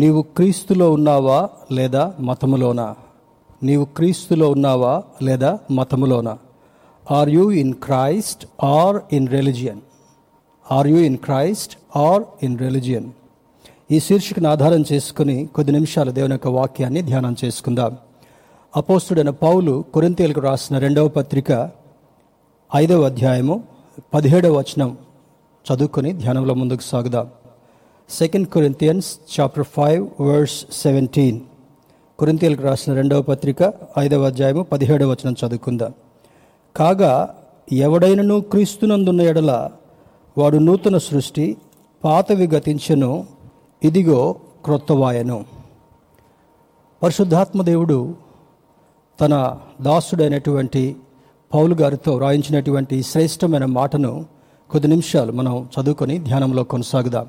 నీవు క్రీస్తులో ఉన్నావా లేదా మతములోనా? నీవు క్రీస్తులో ఉన్నావా లేదా మతములోనా? Are you in Christ or in religion are you in Christ or in religion ఈ శీర్షికను ఆధారం చేసుకుని కొద్ది నిమిషాలు దేవుని యొక్క వాక్యాన్ని ధ్యానం చేసుకుందాం. అపోస్తుడైన పౌలు కొరింతేలకు రాసిన రెండవ పత్రిక ఐదవ అధ్యాయము పదిహేడవ వచనం చదువుకొని ధ్యానంలో ముందుకు సాగుదాం. Second Corinthians chapter five verse seventeen కొరింతియన్కు రాసిన రెండవ పత్రిక ఐదవ అధ్యాయము పదిహేడవ వచనం చదువుకుందాం. కాగా ఎవడైనను క్రీస్తునందున్న ఎడల వాడు నూతన సృష్టి పాతవి గతించెను ఇదిగో క్రొత్తవాయను పరిశుద్ధాత్మ దేవుడు తన దాసుడైనటువంటి పౌలు గారితో వ్రాయించినటువంటి శ్రేష్టమైన మాటను కొద్ది నిమిషాలు మనం చదువుకొని ధ్యానంలో కొనసాగుదాం.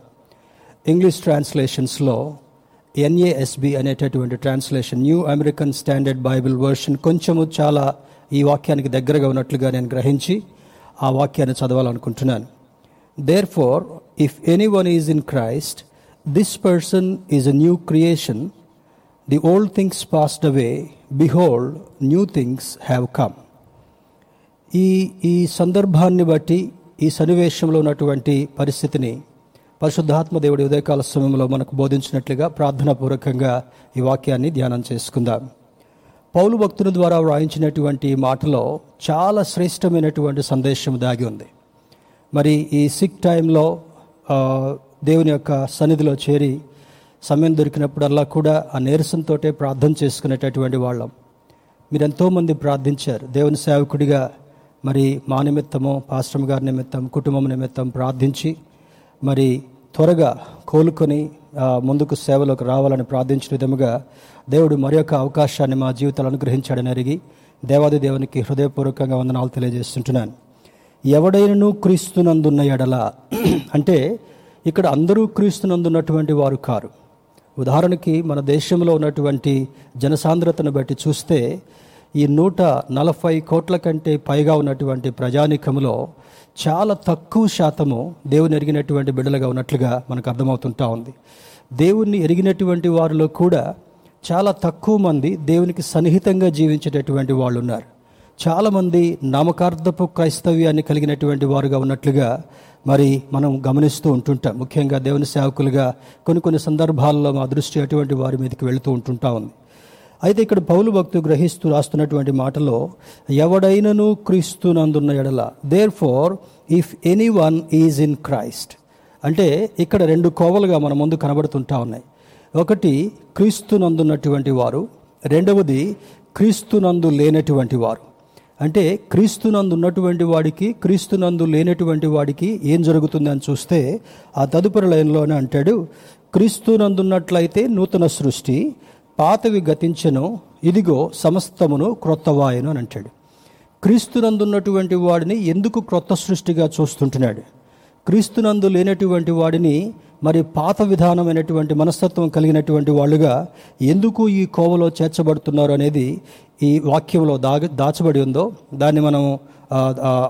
ఇంగ్లీష్ ట్రాన్స్లేషన్స్లో ఎన్ఏఎస్బి అనేటటువంటి translation New American Standard Bible version కొంచెము చాలా ఈ వాక్యానికి దగ్గరగా ఉన్నట్లుగా నేను గ్రహించి ఆ వాక్యాన్ని చదవాలనుకుంటున్నాను. Therefore if anyone is in Christ this person is a new creation the old things passed away behold new things have come ఈ ఈ సందర్భాన్ని బట్టి ఈ సన్నివేశంలో ఉన్నటువంటి పరిస్థితిని పరిశుద్ధాత్మ దేవుడి ఉదయకాల సమయంలో మనకు బోధించినట్లుగా ప్రార్థనాపూర్వకంగా ఈ వాక్యాన్ని ధ్యానం చేసుకుందాం. పౌలు భక్తుని ద్వారా వ్రాయించినటువంటి మాటలో చాలా శ్రేష్టమైనటువంటి సందేశం దాగి ఉంది. మరి ఈ సిక్ టైంలో దేవుని యొక్క సన్నిధిలో చేరి సమయం దొరికినప్పుడల్లా కూడా ఆ నీరసంతో ప్రార్థన చేసుకునేటటువంటి వాళ్ళం. మీరు ఎంతోమంది ప్రార్థించారు? దేవుని సేవకుడిగా మరి మా నిమిత్తము పాశ్రమ గారి నిమిత్తం కుటుంబం నిమిత్తం ప్రార్థించి మరి త్వరగా కోలుకొని ముందుకు సేవలోకి రావాలని ప్రార్థించిన విధముగా దేవుడు మరి యొక్క అవకాశాన్ని మా జీవితాలు అనుగ్రహించాడని అరిగి దేవాది దేవునికి హృదయపూర్వకంగా వందనాలు తెలియజేస్తుంటున్నాను. ఎవడైనను క్రీస్తునందున్న ఎడల అంటే ఇక్కడ అందరూ క్రీస్తునందున్నటువంటి వారు కారు. ఉదాహరణకి మన దేశంలో ఉన్నటువంటి జనసాంద్రతను బట్టి చూస్తే ఈ నూట నలభై కోట్ల కంటే పైగా ఉన్నటువంటి ప్రజానికములో చాలా తక్కువ శాతము దేవుని ఎరిగినటువంటి బిడ్డలుగా ఉన్నట్లుగా మనకు అర్థమవుతుంటా ఉంది. దేవుణ్ణి ఎరిగినటువంటి వారిలో కూడా చాలా తక్కువ మంది దేవునికి సన్నిహితంగా జీవించేటటువంటి వాళ్ళు ఉన్నారు. చాలామంది నామకార్థపు క్రైస్తవ్యాన్ని కలిగినటువంటి వారుగా ఉన్నట్లుగా మరి మనం గమనిస్తూ ఉంటుంటాం. ముఖ్యంగా దేవుని సేవకులుగా కొన్ని కొన్ని సందర్భాల్లో మా దృష్టి అటువంటి వారి మీదకి వెళుతూ ఉంటుంటా ఉంది. అయితే ఇక్కడ పౌలు భక్తు గ్రహిస్తూ రాస్తున్నటువంటి మాటలో ఎవడైనను క్రీస్తునందున్న ఎడల therefore if anyone is in Christ అంటే ఇక్కడ రెండు కోవలుగా మన ముందు కనబడుతుంటా ఉన్నాయి. ఒకటి క్రీస్తునందున్నటువంటి వారు. రెండవది క్రీస్తునందు లేనటువంటి వారు. అంటే క్రీస్తునందు ఉన్నటువంటి వాడికి క్రీస్తునందు లేనటువంటి వాడికి ఏం జరుగుతుంది అని చూస్తే ఆ తదుపరి లైన్లోనే అంటాడు క్రీస్తునందున్నట్లయితే నూతన సృష్టి పాతవి గతించెను ఇదిగో సమస్తమును క్రొత్తవాయను అని అంటాడు. క్రీస్తునందున్నటువంటి వాడిని ఎందుకు క్రొత్త సృష్టిగా చూస్తుంటున్నాడు? క్రీస్తునందు లేనటువంటి వాడిని మరి పాత విధానమైనటువంటి మనస్తత్వం కలిగినటువంటి వాళ్ళుగా ఎందుకు ఈ కోవలో చేర్చబడుతున్నారు అనేది ఈ వాక్యంలో దాగ దాచబడి ఉందో దాన్ని మనం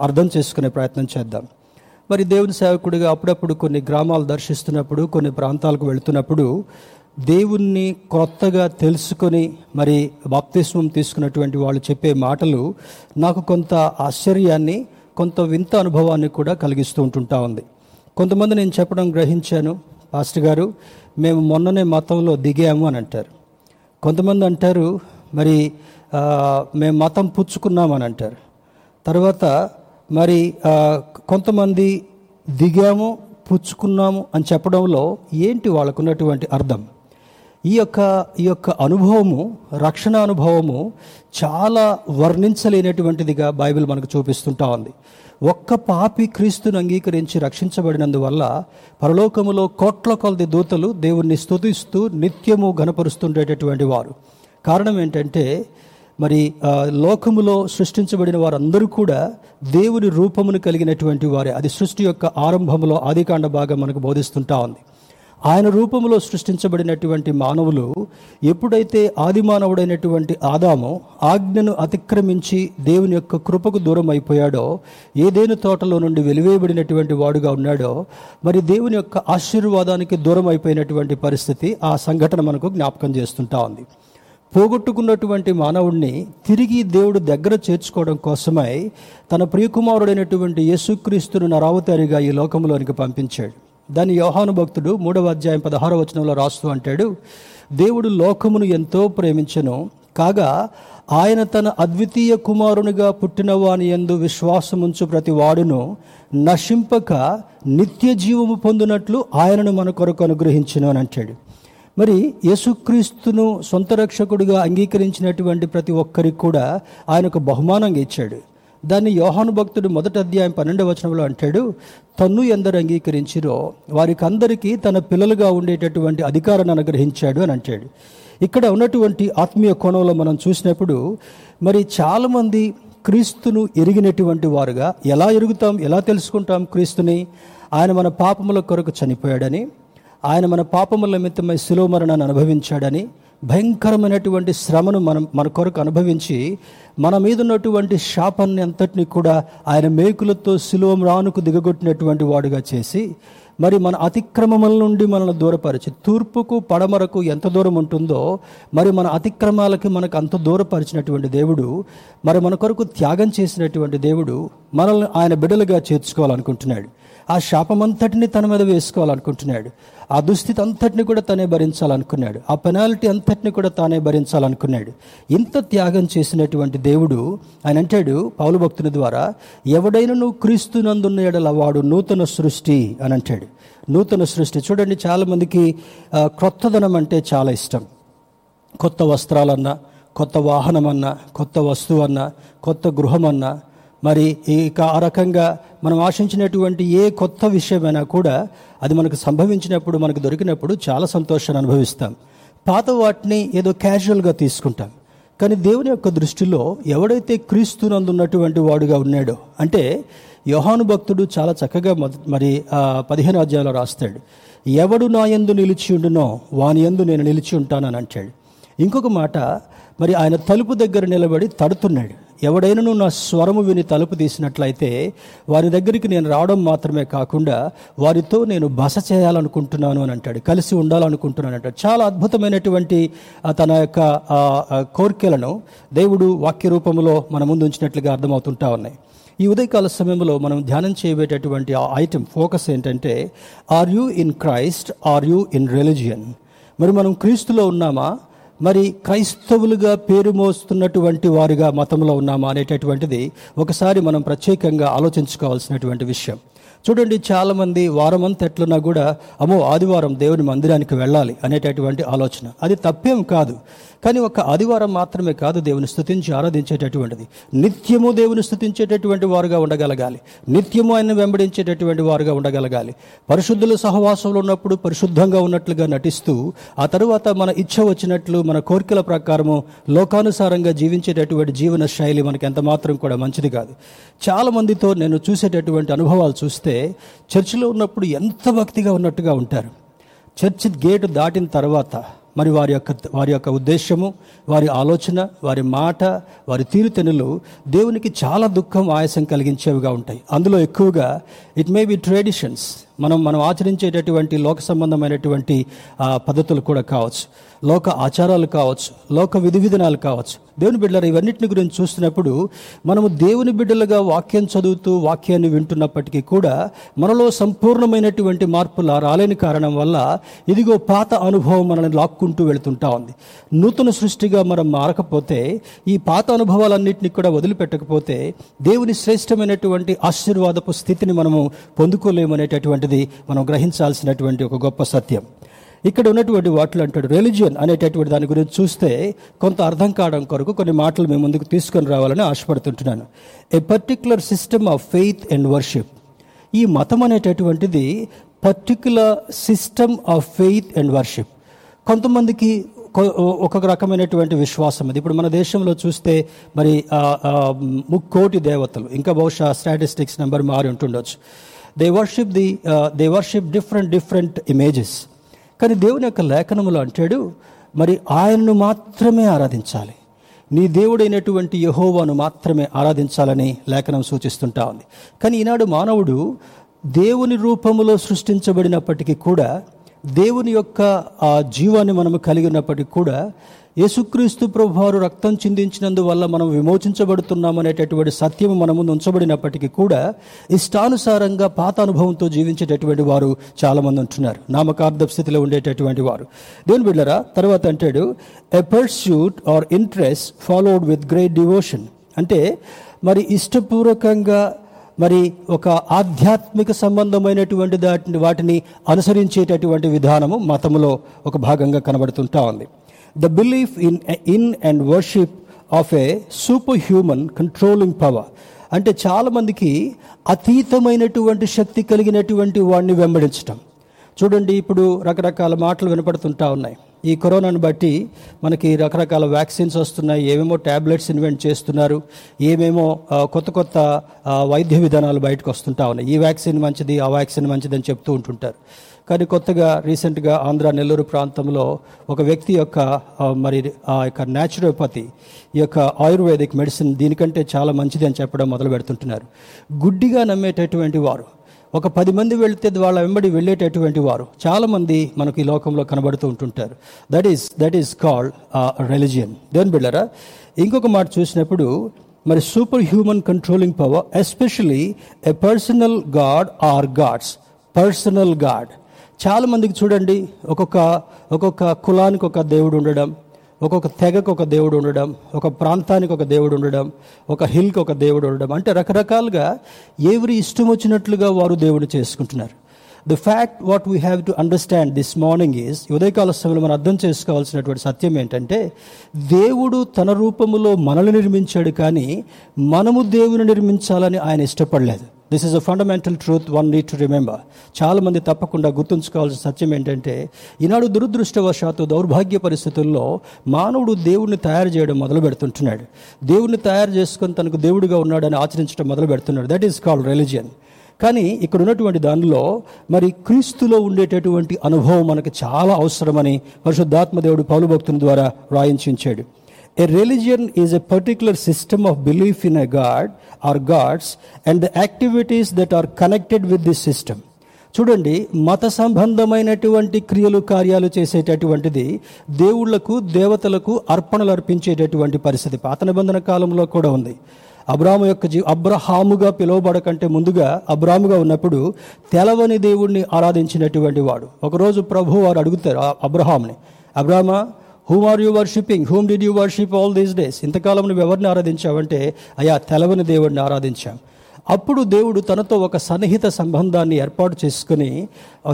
అర్థం చేసుకునే ప్రయత్నం చేద్దాం. మరి దేవుని సేవకుడిగా అప్పుడప్పుడు కొన్ని గ్రామాలు దర్శిస్తున్నప్పుడు కొన్ని ప్రాంతాలకు వెళుతున్నప్పుడు దేవుణ్ణి కొత్తగా తెలుసుకొని మరి బాప్తిస్మం తీసుకున్నటువంటి వాళ్ళు చెప్పే మాటలు నాకు కొంత ఆశ్చర్యాన్ని కొంత వింత అనుభవాన్ని కూడా కలిగిస్తూ ఉంటుంటా ఉంది. కొంతమంది నేను చెప్పడం గ్రహించాను. పాస్టర్ గారు మేము మొన్ననే మతంలో దిగాము అని అంటారు. కొంతమంది అంటారు మరి మేము మతం పుచ్చుకున్నామని అంటారు. తర్వాత మరి కొంతమంది దిగాము పుచ్చుకున్నాము అని చెప్పడంలో ఏంటి వాళ్ళకున్నటువంటి అర్థం? ఈ యొక్క ఈ యొక్క అనుభవము రక్షణ అనుభవము చాలా వర్ణించలేనటువంటిదిగా బైబిల్ మనకు చూపిస్తుంటా ఉంది. ఒక్క పాపి క్రీస్తును అంగీకరించి రక్షించబడినందువల్ల పరలోకములో కోట్ల కొలది దూతలు దేవుణ్ణి స్తుతిస్తూ నిత్యము ఘనపరుస్తుండేటటువంటి వారు. కారణం ఏంటంటే మరి లోకములో సృష్టించబడిన వారందరూ కూడా దేవుని రూపమును కలిగినటువంటి వారే. అది సృష్టి యొక్క ఆరంభంలో ఆదికాండ భాగం మనకు బోధిస్తుంటా ఉంది. ఆయన రూపంలో సృష్టించబడినటువంటి మానవులు ఎప్పుడైతే ఆది మానవుడైనటువంటి ఆదాము ఆజ్ఞను అతిక్రమించి దేవుని యొక్క కృపకు దూరం అయిపోయాడో ఏదేను తోటలో నుండి వెలివేయబడినటువంటి వాడుగా ఉన్నాడో మరి దేవుని యొక్క ఆశీర్వాదానికి దూరం అయిపోయినటువంటి పరిస్థితి ఆ సంఘటన మనకు జ్ఞాపకం చేస్తుంటా ఉంది. పోగొట్టుకున్నటువంటి మానవుణ్ణి తిరిగి దేవుడు దగ్గర చేర్చుకోవడం కోసమై తన ప్రియకుమారుడైనటువంటి యేసుక్రీస్తును నరావతారిగా ఈ లోకంలోనికి పంపించాడు. దాని యోహాను భక్తుడు మూడవ అధ్యాయం పదహారవ వచనంలో రాస్తూ అంటాడు దేవుడు లోకమును ఎంతో ప్రేమించను కాగా ఆయన తన అద్వితీయ కుమారునిగా పుట్టిన వాని ఎందు విశ్వాసముంచు ప్రతి వాడును నశింపక నిత్య జీవము పొందినట్లు ఆయనను మన కొరకు అనుగ్రహించను అని అంటాడు. మరి యేసుక్రీస్తును సొంత రక్షకుడిగా అంగీకరించినటువంటి ప్రతి ఒక్కరికి కూడా ఆయన ఒక బహుమానంగా ఇచ్చాడు. దాన్ని యోహాను భక్తుడు మొదటి అధ్యాయం పన్నెండవ వచనంలో అంటాడు తన్ను ఎందరు అంగీకరించిరో వారికి అందరికీ తన పిల్లలుగా ఉండేటటువంటి అధికారాన్ని అనుగ్రహించాడు అని అంటాడు. ఇక్కడ ఉన్నటువంటి ఆత్మీయ కోణంలో మనం చూసినప్పుడు మరి చాలామంది క్రీస్తును ఎరిగినటువంటి వారుగా ఎలా ఎరుగుతాం ఎలా తెలుసుకుంటాం క్రీస్తుని? ఆయన మన పాపముల కొరకు చనిపోయాడని ఆయన మన పాపముల నిమిత్తమై శిలో మరణాన్ని అనుభవించాడని భయంకరమైనటువంటి శ్రమను మనం మన కొరకు అనుభవించి మన మీద ఉన్నటువంటి శాపాన్ని అంతటిని కూడా ఆయన మేకులతో సులువం రానుకు దిగగొట్టినటువంటి వాడుగా చేసి మరి మన అతిక్రమముల నుండి మనల్ని దూరపరిచి తూర్పుకు పడమరకు ఎంత దూరం ఉంటుందో మరి మన అతిక్రమాలకి మనకు అంత దూరపరిచినటువంటి దేవుడు మరి మన కొరకు త్యాగం చేసినటువంటి దేవుడు మనల్ని ఆయన బిడ్డలుగా చేర్చుకోవాలనుకుంటున్నాడు. ఆ శాపమంతటిని తన మీద వేసుకోవాలనుకుంటున్నాడు. ఆ దుస్థితి అంతటిని కూడా తనే భరించాలనుకున్నాడు. ఆ పెనాల్టీ అంతటిని కూడా తానే భరించాలనుకున్నాడు. ఇంత త్యాగం చేసినటువంటి దేవుడు ఆయన అంటాడు పౌలు భక్తుని ద్వారా ఎవడైనా నువ్వు క్రీస్తునందున్న ఎడల వాడు నూతన సృష్టి అని అంటాడు. నూతన సృష్టి చూడండి చాలామందికి క్రొత్తదనం అంటే చాలా ఇష్టం. కొత్త వస్త్రాలన్నా కొత్త వాహనం అన్నా కొత్త వస్తువు అన్నా కొత్త గృహం అన్నా మరి ఇక ఆ రకంగా మనం ఆశించినటువంటి ఏ కొత్త విషయమైనా కూడా అది మనకు సంభవించినప్పుడు మనకు దొరికినప్పుడు చాలా సంతోషాన్ని అనుభవిస్తాం. పాత వాటిని ఏదో క్యాజువల్గా తీసుకుంటాం. కానీ దేవుని యొక్క దృష్టిలో ఎవడైతే క్రీస్తునందున్నటువంటి వాడుగా ఉన్నాడో అంటే యోహాను భక్తుడు చాలా చక్కగా మరి పదిహేను అధ్యాయంలో రాస్తాడు. ఎవడు నా ఎందు నిలిచి ఉండునో వాని యందు నేను నిలిచి ఉంటానని అంటాడు. ఇంకొక మాట మరి ఆయన తలుపు దగ్గర నిలబడి తడుతున్నాడు. ఎవడైనను నా స్వరము విని తలుపు తీసినట్లయితే వారి దగ్గరికి నేను రావడం మాత్రమే కాకుండా వారితో నేను బస చేయాలనుకుంటున్నాను అని అంటాడు. కలిసి ఉండాలనుకుంటున్నాను అంటాడు. చాలా అద్భుతమైనటువంటి తన యొక్క కోరికలను దేవుడు వాక్య రూపంలో మన ముందు ఉంచినట్లుగా అర్థమవుతుంటా ఉన్నాయి. ఈ ఉదయకాల సమయంలో మనం ధ్యానం చేయబేటటువంటి ఆ ఐటెం ఫోకస్ ఏంటంటే are you in Christ are you in religion మరి మనం క్రీస్తులో ఉన్నామా? మరి క్రైస్తవులుగా పేరు మోస్తున్నటువంటి వారిగా మతంలో ఉన్నామా అనేటటువంటిది ఒకసారి మనం ప్రత్యేకంగా ఆలోచించుకోవాల్సినటువంటి విషయం. చూడండి చాలామంది వారమంతా ఎట్లున్నా కూడా అమ్మో ఆదివారం దేవుని మందిరానికి వెళ్ళాలి అనేటటువంటి ఆలోచన. అది తప్పేం కాదు. కానీ ఒక ఆదివారం మాత్రమే కాదు దేవుని స్థుతించి ఆరాధించేటటువంటిది. నిత్యము దేవుని స్థుతించేటటువంటి వారుగా ఉండగలగాలి. నిత్యము ఆయన వెంబడించేటటువంటి వారుగా ఉండగలగాలి. పరిశుద్ధుల సహవాసంలో ఉన్నప్పుడు పరిశుద్ధంగా ఉన్నట్లుగా నటిస్తూ ఆ తరువాత మన ఇచ్చ వచ్చినట్లు మన కోరికల ప్రకారము లోకానుసారంగా జీవించేటటువంటి జీవన శైలి మనకి ఎంత మాత్రం కూడా మంచిది కాదు. చాలా మందితో నేను చూసేటటువంటి అనుభవాలు చూస్తే చర్చిలో ఉన్నప్పుడు ఎంత భక్తిగా ఉన్నట్టుగా ఉంటారు. చర్చి గేటు దాటిన తర్వాత మరి వారి యొక్క వారి యొక్క ఉద్దేశము వారి ఆలోచన వారి మాట వారి తీరుతెనులు దేవునికి చాలా దుఃఖం ఆయాసం కలిగించేవిగా ఉంటాయి. అందులో ఎక్కువగా ఇట్ మే బి ట్రెడిషన్స్ మనం మనం ఆచరించేటటువంటి లోక సంబంధమైనటువంటి పద్ధతులు కూడా కావచ్చు. లోక ఆచారాలు కావచ్చు. లోక విధి విధానాలు కావచ్చు. దేవుని బిడ్డలు ఇవన్నిటిని గురించి చూస్తున్నప్పుడు మనము దేవుని బిడ్డలుగా వాక్యం చదువుతూ వాక్యాన్ని వింటున్నప్పటికీ కూడా మనలో సంపూర్ణమైనటువంటి మార్పులు రాలేని కారణం వల్ల ఇదిగో పాత అనుభవం మనల్ని లాక్కుంటూ వెళుతుంటా ఉంది. నూతన సృష్టిగా మనం మారకపోతే ఈ పాత అనుభవాలన్నింటినీ కూడా వదిలిపెట్టకపోతే దేవుని శ్రేష్టమైనటువంటి ఆశీర్వాదపు స్థితిని మనము పొందుకోలేమనేటటువంటిది మనం గ్రహించాల్సినటువంటి ఒక గొప్ప సత్యం. ఇక్కడ ఉన్నటువంటి వాటిలో అంటాడు రిలిజియన్ అనేటటువంటి దాని గురించి చూస్తే కొంత అర్థం కావడం కొరకు కొన్ని మాటలు మేము ముందుకు తీసుకొని రావాలని ఆశపడుతుంటున్నాను. A particular system of faith and worship ఈ మతం అనేటటువంటిది particular system of faith and worship కొంతమందికి ఒక రకమైనటువంటి విశ్వాసం అది. ఇప్పుడు మన దేశంలో చూస్తే మరి ముక్కోటి దేవతలు ఇంకా బహుశా స్టాటిస్టిక్స్ నెంబర్ మారి ఉంటుండొచ్చు. They worship the they worship different different images కానీ దేవుని యొక్క లేఖనములో అంటాడు మరి ఆయనను మాత్రమే ఆరాధించాలి. నీ దేవుడైనటువంటి యహోవాను మాత్రమే ఆరాధించాలని లేఖనం సూచిస్తుంటా ఉంది. కానీ ఈనాడు మానవుడు దేవుని రూపములో సృష్టించబడినప్పటికీ కూడా దేవుని యొక్క ఆ జీవాన్ని మనము కలిగి ఉన్నప్పటికీ కూడా యేసుక్రీస్తు ప్రభువారు రక్తం చిందించినందువల్ల మనం విమోచించబడుతున్నామనేటటువంటి సత్యము మన ముందు ఉంచబడినప్పటికీ కూడా ఇష్టానుసారంగా పాత అనుభవంతో జీవించేటటువంటి వారు చాలామంది ఉంటున్నారు. నామకార్థ స్థితిలో ఉండేటటువంటి వారు. దేవుని బిడ్డరా తర్వాత అంటాడు a pursuit or interest followed with great devotion అంటే మరి ఇష్టపూర్వకంగా మరి ఒక ఆధ్యాత్మిక సంబంధమైనటువంటి దాటిని వాటిని అనుసరించేటటువంటి విధానము మతంలో ఒక భాగంగా కనబడుతుంటా ఉంది. The belief in in and worship of a super human controlling power అంటే చాలామందికి అతీతమైనటువంటి శక్తి కలిగినటువంటి వాడిని వెంబడించటం. చూడండి ఇప్పుడు రకరకాల మాటలు వినపడుతుంటా ఉన్నాయి. ఈ కరోనాను బట్టి మనకి రకరకాల వ్యాక్సిన్స్ వస్తున్నాయి ఏమేమో ట్యాబ్లెట్స్ ఇన్వెంట్ చేస్తున్నారు ఏమేమో కొత్త కొత్త వైద్య విధానాలు బయటకు వస్తుంటా ఉన్నాయి. ఈ వ్యాక్సిన్ మంచిది ఆ వ్యాక్సిన్ మంచిది అని చెప్తూ ఉంటుంటారు. కానీ కొత్తగా రీసెంట్గా ఆంధ్ర నెల్లూరు ప్రాంతంలో ఒక వ్యక్తి యొక్క మరి ఆ యొక్క న్యాచురోపతి ఈ యొక్క ఆయుర్వేదిక్ మెడిసిన్ దీనికంటే చాలా మంచిది అని చెప్పడం మొదలు పెడుతుంటున్నారు గుడ్డిగా నమ్మేటటువంటి వారు ఒక పది మంది వెళితే వాళ్ళ వెంబడి వెళ్ళేటటువంటి వారు. చాలామంది మనకు ఈ లోకంలో కనబడుతూ ఉంటుంటారు. That is that is called religion దేని బిళ్ళరా ఇంకొక మాట చూసినప్పుడు మరి super human controlling power especially a personal god or gods personal god చాలామందికి చూడండి ఒక్కొక్క ఒక్కొక్క కులానికి ఒక దేవుడు ఉండడం ఒక్కొక్క తెగకు ఒక దేవుడు ఉండడం ఒక ప్రాంతానికి ఒక దేవుడు ఉండడం ఒక హిల్కి ఒక దేవుడు ఉండడం. అంటే రకరకాలుగా ఎవరి ఇష్టం వచ్చినట్లుగా వారు దేవుడు చేసుకుంటున్నారు. The fact what we have to understand this morning is ఉదయకాల సమయంలో మనం అర్థం చేసుకోవాల్సినటువంటి సత్యం ఏంటంటే దేవుడు తన రూపములో మనల్ని నిర్మించాడు కానీ మనము దేవుని నిర్మించాలని ఆయన ఇష్టపడలేదు. This is a fundamental truth one need to remember చాలామంది తప్పకుండా గుర్తుంచుకోవాల్సిన సత్యం ఏంటంటే ఈనాడు దురదృష్టవశాత్తు దౌర్భాగ్య పరిస్థితుల్లో మానవుడు దేవుడిని తయారు చేయడం మొదలు పెడుతుంటున్నాడు. దేవుడిని తయారు చేసుకొని తనకు దేవుడిగా ఉన్నాడని ఆచరించడం మొదలు పెడుతున్నాడు. దట్ ఈస్ కాల్డ్ రిలిజియన్ కానీ ఇక్కడ ఉన్నటువంటి దానిలో మరి క్రీస్తులో ఉండేటటువంటి అనుభవం మనకు చాలా అవసరమని పరిశుద్ధాత్మ దేవుడు పౌలు భక్తుని ద్వారా రాయించాడు a religion is a particular system of belief in a god or gods and the activities that are connected with this system చూడండి మత సంబంధమైనటువంటి క్రియలు కార్యాలు చేసేటటువంటిది దేవుళ్ళకు దేవతలకు అర్పణలు అర్పించేటటువంటి పరిస్థితి. పాత నిబంధన కాలంలో కూడా ఉంది. అబ్రాము యొక్క జీ అబ్రహాముగా పిలువబడకంటే ముందుగా అబ్రాముగా ఉన్నప్పుడు తెలవని దేవుణ్ణి ఆరాధించినటువంటి వాడు. ఒకరోజు ప్రభు వారు అడుగుతారు అబ్రహాంని అబ్రామా whom are you worshipping whom did you worship all these days ఇంతకాలం నువ్వు ఎవరిని ఆరాధించావంటే అయ్యా తెలవని దేవుడిని ఆరాధించాం. అప్పుడు దేవుడు తనతో ఒక సన్నిహిత సంబంధాన్ని ఏర్పాటు చేసుకుని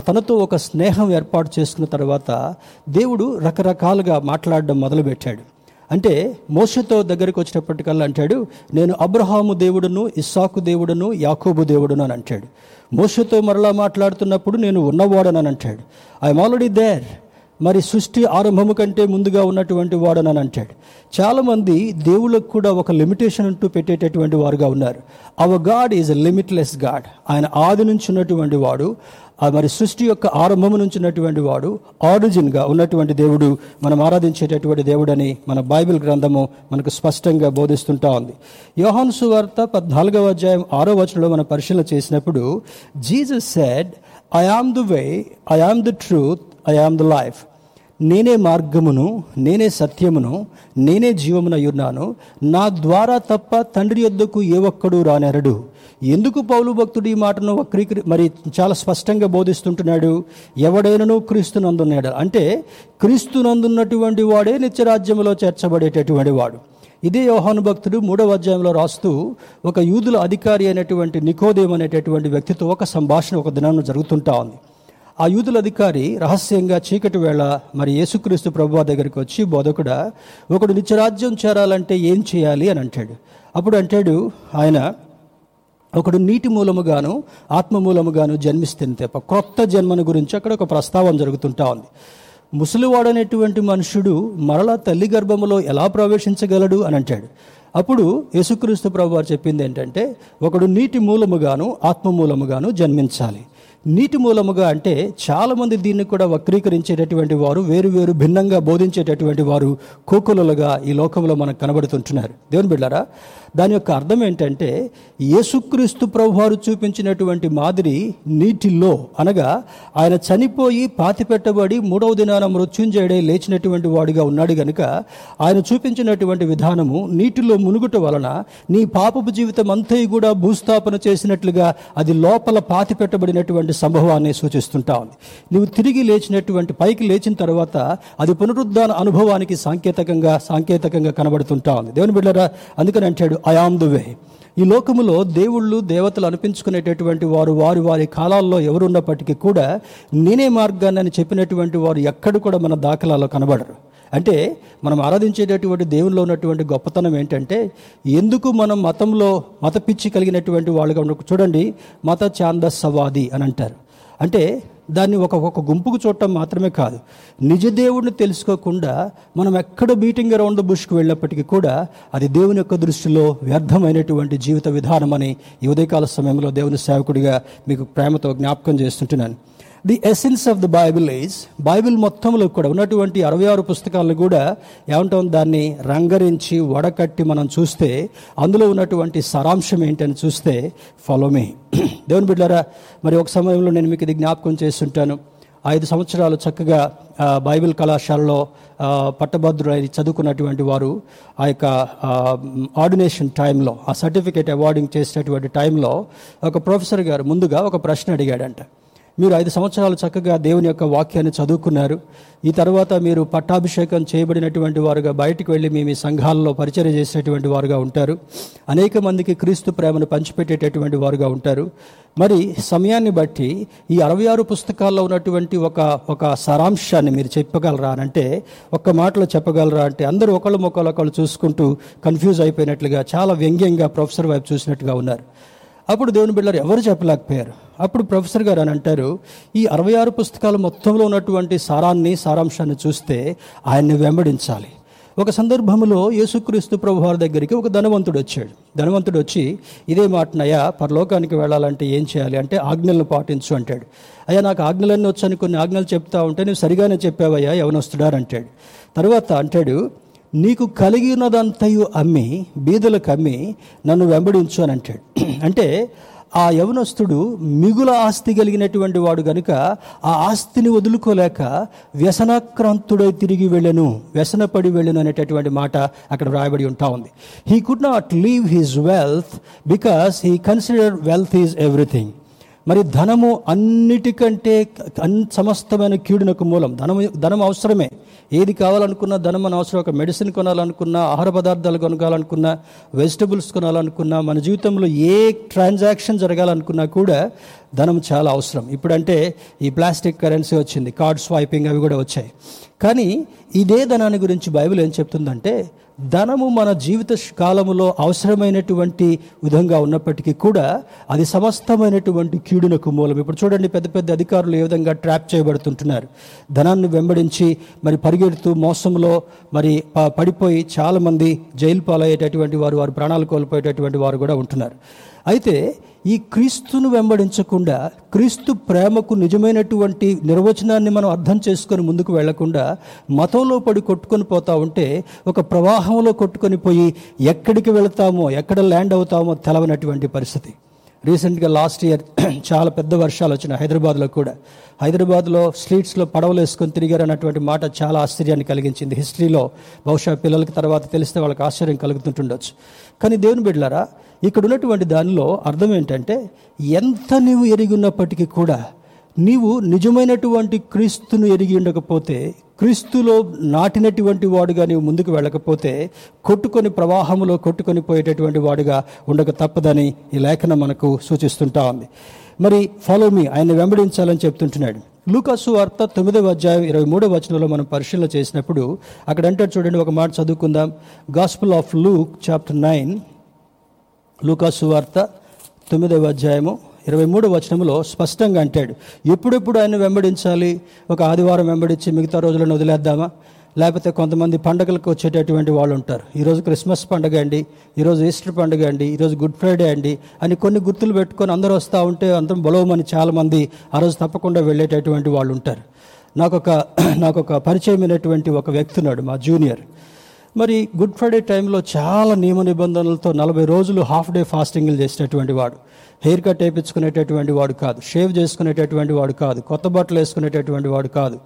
తనతో ఒక స్నేహం ఏర్పాటు చేసుకున్న తర్వాత దేవుడు రకరకాలుగా మాట్లాడడం మొదలుపెట్టాడు. అంటే మోసతో దగ్గరికి వచ్చినప్పటికల్లా అంటాడు నేను అబ్రహాము దేవుడును ఇస్సాకు దేవుడును యాకోబు దేవుడును అని అంటాడు. మోసతో మరలా మాట్లాడుతున్నప్పుడు నేను ఉన్నవాడనని అంటాడు. ఐఎమ్ ఆల్రెడీ దేర్ మరి సృష్టి ఆరంభము కంటే ముందుగా ఉన్నటువంటి వాడనని అంటాడు. చాలామంది దేవుళ్ళకు కూడా ఒక లిమిటేషన్ అంటూ పెట్టేటటువంటి వారుగా ఉన్నారు. Our God is a limitless God ఆయన ఆది నుంచి ఉన్నటువంటి వాడు మరి సృష్టి యొక్క ఆరంభము నుంచి ఉన్నటువంటి వాడు ఆరిజిన్గా ఉన్నటువంటి దేవుడు మనం ఆరాధించేటటువంటి దేవుడని మన బైబిల్ గ్రంథము మనకు స్పష్టంగా బోధిస్తుంటా ఉంది. యోహాను సువార్త పద్నాలుగవ అధ్యాయం ఆరో వచనంలో మనం పరిశీలన చేసినప్పుడు Jesus said I am the way I am the truth I am the life నేనే మార్గమును నేనే సత్యమును నేనే జీవమునయ్యున్నాను నా ద్వారా తప్ప తండ్రి యొద్దకు ఏ ఒక్కడు రానెరడు. ఎందుకు పౌలు భక్తుడు ఈ మాటను వక్రీకరి మరి చాలా స్పష్టంగా బోధిస్తుంటున్నాడు? ఎవడైనను క్రీస్తునందున్నాడు. అంటే క్రీస్తునందున్నటువంటి వాడే నిత్యరాజ్యములో చేర్చబడేటటువంటి వాడు. ఇదే యోహాను భక్తుడు మూడవ అధ్యాయంలో రాస్తూ ఒక యూదుల అధికారి అయినటువంటి నికోదేం అనేటటువంటి వ్యక్తితో ఒక సంభాషణ ఒక దినాన్ని జరుగుతుంటా ఉంది. ఆ యూదుల అధికారి రహస్యంగా చీకటి వేళ మరి యేసుక్రీస్తు ప్రభు దగ్గరికి వచ్చి బోధకుడా ఒకడు నిత్యరాజ్యం చేరాలంటే ఏం చేయాలి? అని అంటాడు. అప్పుడు అంటాడు ఆయన ఒకడు నీటి మూలముగాను ఆత్మ మూలముగాను జన్మిస్తే తప్ప కొత్త జన్మను గురించి అక్కడ ఒక ప్రస్తావన జరుగుతుంటా ఉంది. ముసలివాడనేటువంటి మనుషుడు మరలా తల్లి గర్భములో ఎలా ప్రవేశించగలడు? అని అంటాడు. అప్పుడు యేసుక్రీస్తు ప్రభు వారు చెప్పింది ఏంటంటే ఒకడు నీటి మూలముగాను ఆత్మ మూలముగాను జన్మించాలి. నీటి మూలముగా అంటే చాలామంది దీన్ని కూడా వక్రీకరించేటటువంటి వారు వేరు వేరు భిన్నంగా బోధించేటటువంటి వారు కోకులలుగా ఈ లోకంలో మనకు కనబడుతుంటున్నారు. దేవుని బిడ్డారా దాని యొక్క అర్థం ఏంటంటే యేసుక్రీస్తు ప్రభువారు చూపించినటువంటి మాదిరి నీటిలో అనగా ఆయన చనిపోయి పాతి పెట్టబడి మూడవ దినాన మృత్యుంజయుడే లేచినటువంటి వాడిగా ఉన్నాడు గనుక ఆయన చూపించినటువంటి విధానము నీటిలో మునుగుట వలన నీ పాపపు జీవితం అంతయు కూడా భూస్థాపన చేసినట్లుగా అది లోపల పాతి పెట్టబడినటువంటి సంభవాన్ని సూచిస్తుంటా ఉంది. నువ్వు తిరిగి లేచినటువంటి పైకి లేచిన తర్వాత అది పునరుద్ధాన అనుభవానికి సాంకేతికంగా సాంకేతికంగా కనబడుతుంటా ఉంది. దేవుని బిడ్డరా అందుకని అంటాడు ఐఆమ్ ద వే ఈ లోకములో దేవుళ్ళు దేవతలు అనిపించుకునేటటువంటి వారు వారి వారి కాలాల్లో ఎవరున్నప్పటికీ కూడా నేనే మార్గాన్ని అని చెప్పినటువంటి వారు ఎక్కడ కూడా మన దాఖలాలో కనబడరు. అంటే మనం ఆరాధించేటటువంటి దేవుల్లో ఉన్నటువంటి గొప్పతనం ఏంటంటే ఎందుకు మనం మతంలో మత పిచ్చి కలిగినటువంటి వాళ్ళుగా ఉండకు చూడండి మత ఛాందస్సవాది అని అంటారు. అంటే దాన్ని ఒక ఒక గుంపుకు చూడటం మాత్రమే కాదు. నిజ దేవుడిని తెలుసుకోకుండా మనం ఎక్కడ మీటింగ్ అరౌండ్ బుష్కి వెళ్ళినప్పటికీ కూడా అది దేవుని యొక్క దృష్టిలో వ్యర్థమైనటువంటి జీవిత విధానం అని ఈ ఉదయకాల సమయంలో దేవుని సేవకుడిగా మీకు ప్రేమతో జ్ఞాపకం చేస్తుంటున్నాను. The essence of the Bible is Bible మొత్తంలో కూడా ఉన్నటువంటి అరవై ఆరు పుస్తకాలను కూడా ఏమంటాం? దాన్ని రంగరించి వడకట్టి మనం చూస్తే అందులో ఉన్నటువంటి సారాంశం ఏంటని చూస్తే ఫాలో మీ దేవుని బిడ్డారా మరి ఒక సమయంలో నేను మీకు ఇది జ్ఞాపకం చేస్తుంటాను. ఐదు సంవత్సరాలు చక్కగా బైబిల్ కళాశాలలో ఆ, పట్టభద్రులై చదువుకున్నటువంటి వారు ఆ యొక్క ఆర్డినేషన్ టైంలో ఆ సర్టిఫికేట్ అవార్డింగ్ చేసేటటువంటి టైంలో ఒక ప్రొఫెసర్ గారు ముందుగా ఒక ప్రశ్న అడిగాడంట. మీరు ఐదు సంవత్సరాలు చక్కగా దేవుని యొక్క వాక్యాన్ని చదువుకున్నారు. ఈ తర్వాత మీరు పట్టాభిషేకం చేయబడినటువంటి వారుగా బయటికి వెళ్ళి మీ మీ సంఘాలలో పరిచయం చేసేటువంటి వారుగా ఉంటారు. అనేక మందికి క్రీస్తు ప్రేమను పంచిపెట్టేటటువంటి వారుగా ఉంటారు. మరి సమయాన్ని బట్టి ఈ అరవై ఆరు పుస్తకాల్లో ఉన్నటువంటి ఒక ఒక సారాంశాన్ని మీరు చెప్పగలరా అని అంటే ఒక్క మాటలో చెప్పగలరా అంటే అందరూ ఒకళ్ళు ఒకళ్ళు చూసుకుంటూ కన్ఫ్యూజ్ అయిపోయినట్లుగా చాలా వ్యంగ్యంగా ప్రొఫెసర్ వైపు చూసినట్టుగా ఉన్నారు. అప్పుడు దేవుని బిడ్డలు ఎవరు చెప్పలేకపోయారు? అప్పుడు ప్రొఫెసర్ గారు అని అంటారు ఈ అరవై ఆరు పుస్తకాలు మొత్తంలో ఉన్నటువంటి సారాన్ని సారాంశాన్ని చూస్తే ఆయన్ని వెంబడించాలి. ఒక సందర్భంలో యేసుక్రీస్తు ప్రభు వారి దగ్గరికి ఒక ధనవంతుడు వచ్చాడు. ధనవంతుడు వచ్చి ఇదే మాటనయ్యా పరలోకానికి వెళ్ళాలంటే ఏం చేయాలి? అంటే ఆజ్ఞలను పాటించు అంటాడు. అయ్యా నాకు ఆజ్ఞలన్నీ వచ్చాను కొన్ని ఆజ్ఞలు చెప్తా ఉంటే నువ్వు సరిగానే చెప్పావయ్యా ఎవనొస్తున్నాడు అంటాడు. తర్వాత అంటాడు నీకు కలిగినదంతయు అమ్మి బీదలకు అమ్మి నన్ను వెంబడించు అని అంటాడు. అంటే ఆ యవనస్తుడు మిగుల ఆస్తి కలిగినటువంటి వాడు గనుక ఆ ఆస్తిని వదులుకోలేక వ్యసనాక్రాంతుడై తిరిగి వెళ్ళను వ్యసనపడి వెళ్ళను అనేటటువంటి మాట అక్కడ రాయబడి ఉంటా ఉంది. He could not leave his wealth because he consider wealth is everything మరి ధనము అన్నిటికంటే అన్ సమస్తమైన కీడునకు మూలం. ధనము ధనం అవసరమే. ఏది కావాలనుకున్నా ధనం మన అవసరం ఒక మెడిసిన్ కొనాలనుకున్నా ఆహార పదార్థాలు కొనగాలనుకున్నా వెజిటబుల్స్ కొనాలనుకున్నా మన జీవితంలో ఏ ట్రాన్సాక్షన్ జరగాలనుకున్నా కూడా ధనం చాలా అవసరం. ఇప్పుడంటే ఈ ప్లాస్టిక్ కరెన్సీ వచ్చింది. కార్డ్ స్వైపింగ్ అవి కూడా వచ్చాయి. కానీ ఇదే ధనాన్ని గురించి బైబిల్ ఏం చెప్తుందంటే ధనము మన జీవిత కాలములో అవసరమైనటువంటి విధంగా ఉన్నప్పటికీ కూడా అది సమస్తమైనటువంటి కీడునకు మూలం. ఇప్పుడు చూడండి పెద్ద పెద్ద అధికారులు ఏ విధంగా ట్రాప్ చేయబడుతుంటున్నారు. ధనాన్ని వెంబడించి మరి పరిగెడుతూ మోసంలో మరి పడిపోయి చాలామంది జైలు పాలయ్యేటటువంటి వారు వారు ప్రాణాలు కోల్పోయేటటువంటి వారు కూడా ఉంటున్నారు. అయితే ఈ క్రీస్తును వెంబడించకుండా క్రీస్తు ప్రేమకు నిజమైనటువంటి నిర్వచనాన్ని మనం అర్థం చేసుకొని ముందుకు వెళ్ళకుండా మతంలో పడి కొట్టుకొని పోతా ఉంటే ఒక ప్రవాహంలో కొట్టుకొని పోయి ఎక్కడికి వెళతామో ఎక్కడ ల్యాండ్ అవుతామో తెలవనటువంటి పరిస్థితి. రీసెంట్గా లాస్ట్ ఇయర్ చాలా పెద్ద వర్షాలు వచ్చినాయి హైదరాబాద్లో కూడా. హైదరాబాద్లో స్ట్రీట్స్లో పడవలు వేసుకొని తిరిగారు అన్నటువంటి మాట చాలా ఆశ్చర్యాన్ని కలిగించింది. హిస్టరీలో బహుశా పిల్లలకి తర్వాత తెలిస్తే వాళ్ళకి ఆశ్చర్యం కలుగుతుంటుండొచ్చు. కానీ దేవుని బిడ్డలారా ఇక్కడ ఉన్నటువంటి దానిలో అర్థం ఏంటంటే ఎంత నీవు ఎరిగినప్పటికీ కూడా నీవు నిజమైనటువంటి క్రీస్తును ఎరిగి ఉండకపోతే క్రీస్తులో నాటినటువంటి వాడుగా నీవు ముందుకు వెళ్ళకపోతే కొట్టుకొని ప్రవాహంలో కొట్టుకొని పోయేటటువంటి వాడుగా ఉండక తప్పదని ఈ లేఖనం మనకు సూచిస్తుంటా ఉంది. మరి ఫాలో మీ ఆయన వెంబడించాలని చెప్తుంటున్నాడు. లూకాసు వార్త తొమ్మిదవ అధ్యాయం ఇరవై మూడవ వచనంలో మనం పరిశీలన చేసినప్పుడు అక్కడ అంటాడు చూడండి ఒక మాట చదువుకుందాం. Gospel of Luke chapter nine లూకాసు వార్త తొమ్మిదవ అధ్యాయము ఇరవై మూడు వచనంలో స్పష్టంగా అంటాడు. ఎప్పుడెప్పుడు ఆయన వెంబడించాలి? ఒక ఆదివారం వెంబడించి మిగతా రోజులను వదిలేద్దామా? లేకపోతే కొంతమంది పండగలకు వచ్చేటటువంటి వాళ్ళు ఉంటారు. ఈరోజు క్రిస్మస్ పండుగ అండి ఈరోజు ఈస్టర్ పండుగ అండి ఈరోజు గుడ్ ఫ్రైడే అండి అని కొన్ని గుర్తులు పెట్టుకొని అందరూ వస్తూ ఉంటే అందరం బలవమని చాలామంది ఆ రోజు తప్పకుండా వెళ్ళేటటువంటి వాళ్ళు ఉంటారు. నాకొక నాకొక పరిచయమైనటువంటి ఒక వ్యక్తి ఉన్నాడు మా జూనియర్. మరి గుడ్ ఫ్రైడే టైంలో చాలా నియమ నిబంధనలతో నలభై రోజులు హాఫ్ డే ఫాస్టింగ్లు చేసేటటువంటి వాడు. హెయిర్ కట్ వేయించుకునేటటువంటి వాడు కాదు. షేవ్ చేసుకునేటటువంటి వాడు కాదు. కొత్త బట్టలు వేసుకునేటటువంటి వాడు కాదు.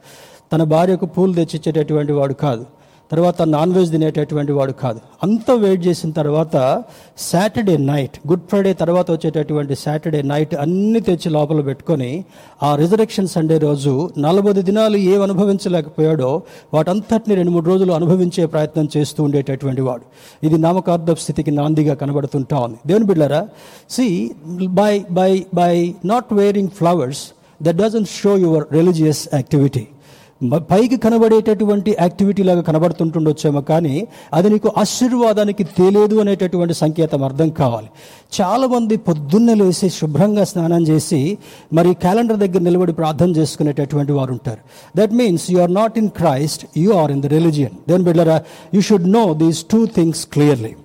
తన భార్యకు పూలు తెచ్చిచ్చేటటువంటి వాడు కాదు. తర్వాత నాన్ వెజ్ తినేటటువంటి వాడు కాదు. అంత వెయిట్ చేసిన తర్వాత సాటర్డే నైట్ గుడ్ ఫ్రైడే తర్వాత వచ్చేటటువంటి సాటర్డే నైట్ అన్ని తెచ్చి లోపల పెట్టుకొని ఆ రిజరెక్షన్ సండే రోజు నలభై దినాలు ఏం అనుభవించలేకపోయాడో వాటంతటిని రెండు మూడు రోజులు అనుభవించే ప్రయత్నం చేస్తూ ఉండేటటువంటి వాడు. ఇది నామకార్థ స్థితికి నాందిగా కనబడుతుంటా ఉంది. దేవుని బిడ్డారా see by by by not wearing flowers that doesn't show your religious activity పైకి కనబడేటటువంటి యాక్టివిటీ లాగా కనబడుతుంటుండొచ్చేమో కానీ అది నీకు ఆశీర్వాదానికి తేలేదు అనేటటువంటి సంకేతం అర్థం కావాలి. చాలామంది పొద్దున్న పొద్దున్నే లేసి శుభ్రంగా స్నానం చేసి మరి క్యాలెండర్ దగ్గర నిలబడి ప్రార్థన చేసుకునేటటువంటి వారు ఉంటారు that means you are not in Christ you are in the religion then బిడ్డరా you should know these two things clearly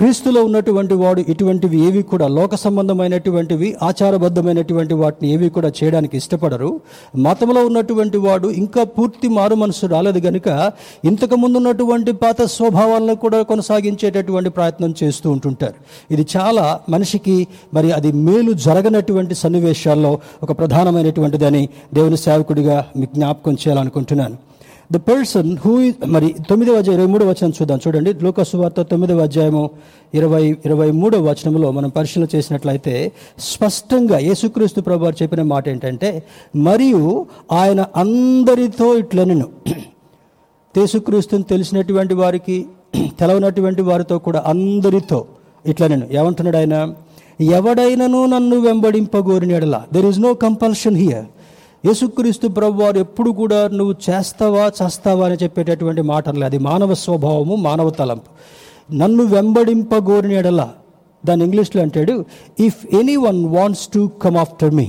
క్రీస్తులో ఉన్నటువంటి వాడు ఇటువంటివి ఏవి కూడా లోక సంబంధమైనటువంటివి ఆచారబద్ధమైనటువంటి వాటిని ఏవి కూడా చేయడానికి ఇష్టపడరు. మతంలో ఉన్నటువంటి వాడు ఇంకా పూర్తి మారు మనసు రాలేదు గనుక ఇంతకు ముందు ఉన్నటువంటి పాత స్వభావాలను కూడా కొనసాగించేటటువంటి ప్రయత్నం చేస్తూ ఉంటుంటారు. ఇది చాలా మనిషికి మరి అది మేలు జరగనటువంటి సన్నివేశాల్లో ఒక ప్రధానమైనటువంటిదని దేవుని సేవకుడిగా మీకు జ్ఞాపకం చేయాలనుకుంటున్నాను. ద పర్సన్ హూ మరి తొమ్మిదవ అధ్యాయం ఇరవై మూడవ వచనం చూద్దాం. చూడండి లోకసువార్త తొమ్మిదవ అధ్యాయము ఇరవై ఇరవై మూడవ వచనంలో మనం పరిశీలన చేసినట్లయితే స్పష్టంగా యేసుక్రీస్తు ప్రభు వారు చెప్పిన మాట ఏంటంటే మరియు ఆయన అందరితో ఇట్లనెను. యేసుక్రీస్తుని తెలిసినటువంటి వారికి తెలవనటువంటి వారితో కూడా అందరితో ఇట్లా నేను ఏమంటున్నాడు ఆయన? ఎవడైనను నన్ను వెంబడింపగోరిన ఎడల. There is no compulsion here యేసుక్రీస్తు ప్రభు వారు ఎప్పుడు కూడా నువ్వు చేస్తావా చేస్తావా అని చెప్పేటటువంటి మాటలు. అది మానవ స్వభావము మానవ తలంపు. నన్ను వెంబడింపగోరిన ఎడల దాని ఇంగ్లీష్లో అంటాడు if any one wants to come after me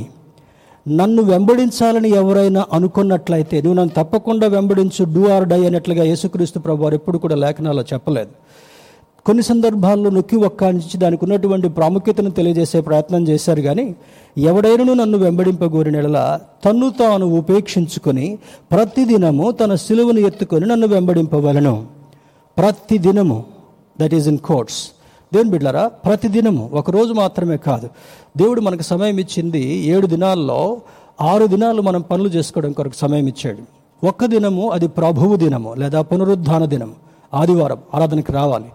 నన్ను వెంబడించాలని ఎవరైనా అనుకున్నట్లయితే నువ్వు నన్ను తప్పకుండా వెంబడించు డూ ఆర్ డై అన్నట్లుగా యేసుక్రీస్తు ప్రభు వారు ఎప్పుడు కూడా లేఖనాల్లో చెప్పలేదు. కొన్ని సందర్భాల్లో నొక్కి ఒక్కాంచి దానికి ఉన్నటువంటి ప్రాముఖ్యతను తెలియజేసే ప్రయత్నం చేశారు కానీ ఎవడైనను నన్ను వెంబడింపగోరినెడల తన్ను తాను ఉపేక్షించుకొని ప్రతిదినము తన సిలువను ఎత్తుకొని నన్ను వెంబడింపవలను. ప్రతిదినము దట్ ఈజ్ ఇన్ కోట్స్ దేవుని బిడ్డారా ప్రతిదినము ఒక రోజు మాత్రమే కాదు. దేవుడు మనకు సమయం ఇచ్చింది ఏడు దినాల్లో ఆరు దినాలు మనం పనులు చేసుకోవడం కొరకు సమయం ఇచ్చాడు. ఒక్క దినము అది ప్రభువు దినము లేదా పునరుద్ధాన దినం ఆదివారం ఆరాధనకి రావాలి.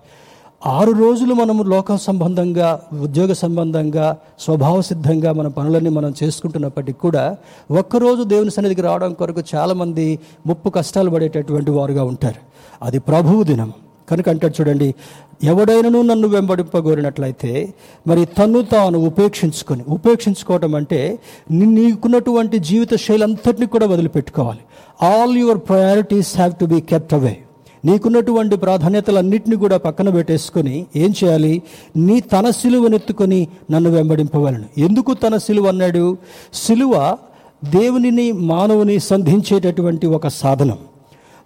ఆరు రోజులు మనము లోక సంబంధంగా ఉద్యోగ సంబంధంగా స్వభావ సిద్ధంగా మన పనులన్నీ మనం చేసుకుంటున్నప్పటికీ కూడా ఒక్కరోజు దేవుని సన్నిధికి రావడం కొరకు చాలామంది ముప్పు కష్టాలు పడేటటువంటి వారుగా ఉంటారు. అది ప్రభువు దినం. కనుక అంటాడు చూడండి ఎవడైనను నన్ను వెంబడింపగోరినట్లయితే మరి తను తాను ఉపేక్షించుకొని ఉపేక్షించుకోవటం అంటే నీకున్నటువంటి జీవిత శైలి అంతటిని కూడా వదిలిపెట్టుకోవాలి. All your priorities have to be kept away నీకున్నటువంటి ప్రాధాన్యతలన్నింటినీ కూడా పక్కన పెట్టేసుకొని ఏం చేయాలి? నీ తన సిలువనెత్తుకొని నన్ను వెంబడింపవలను. ఎందుకు తన సిలువ అన్నాడు? సిలువ దేవునిని మానవుని సంధించేటటువంటి ఒక సాధనం.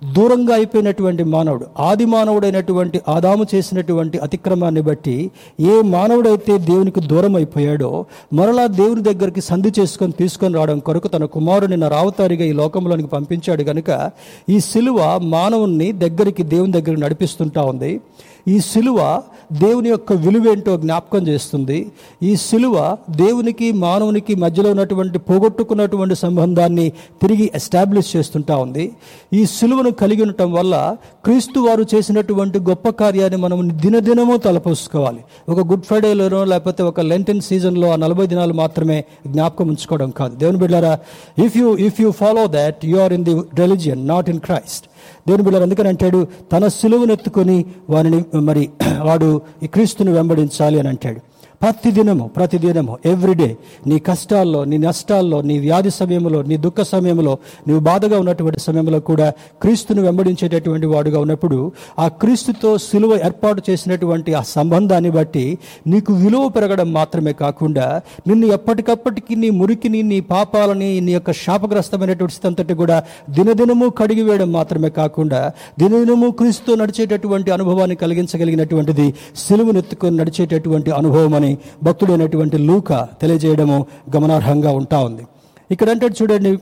దూరంగా అయిపోయినటువంటి మానవుడు ఆది మానవుడైనటువంటి ఆదాము చేసినటువంటి అతిక్రమాన్ని బట్టి ఏ మానవుడైతే దేవునికి దూరం అయిపోయాడో మరలా దేవుని దగ్గరికి సంధి చేసుకొని తీసుకొని రావడం కొరకు తన కుమారుని నా రావతారిగా ఈ లోకంలోనికి పంపించాడు కనుక ఈ సిలువ మానవుణ్ణి దగ్గరికి దేవుని దగ్గరికి నడిపిస్తుంటా ఉంది. ఈ సిలువ దేవుని యొక్క విలువేంటో జ్ఞాపకం చేస్తుంది. ఈ సిలువ దేవునికి మానవునికి మధ్యలో ఉన్నటువంటి పోగొట్టుకున్నటువంటి సంబంధాన్ని తిరిగి ఎస్టాబ్లిష్ చేస్తుంటా ఉంది. ఈ సిలువను కలిగి ఉండటం వల్ల క్రీస్తు వారు చేసినటువంటి గొప్ప కార్యాన్ని మనం దినదినము తలపోసుకోవాలి. ఒక గుడ్ ఫ్రైడేలోనో లేకపోతే ఒక లెంటన్ సీజన్లో ఆ నలభై దినాలు మాత్రమే జ్ఞాపకం ఉంచుకోవడం కాదు. దేవుని బిడ్డారా if you if you follow that you are in the religion not in Christ దేవుని బిడ్డలు అందుకని అంటాడు తన సులువునెత్తుకొని వారిని మరి వాడు ఈ క్రీస్తుని వెంబడించాలి అని అంటాడు. ప్రతి దినము ప్రతి దినము ఎవ్రీడే నీ కష్టాల్లో నీ నష్టాల్లో నీ వ్యాధి సమయంలో నీ దుఃఖ సమయంలో నీవు బాధగా ఉన్నటువంటి సమయంలో కూడా క్రీస్తును వెంబడించేటటువంటి వాడుగా ఉన్నప్పుడు ఆ క్రీస్తుతో సిలువ ఏర్పాటు చేసినటువంటి ఆ సంబంధాన్ని బట్టి నీకు విలువ పెరగడం మాత్రమే కాకుండా నిన్ను ఎప్పటికప్పటికి నీ మురికిని నీ పాపాలని నీ యొక్క శాపగ్రస్తమైనటువంటి స్థితి కూడా దినదినము కడిగి వేయడం మాత్రమే కాకుండా దినదినము క్రీస్తుతో నడిచేటటువంటి అనుభవాన్ని కలిగించగలిగినటువంటిది సిలువనెత్తుకొని నడిచేటటువంటి అనుభవం అని భక్తుడైనటువంటి లూక తెలియజేయడము గమనార్హంగా ఉంటా ఉంది. ఇక్కడ అంటే చూడండి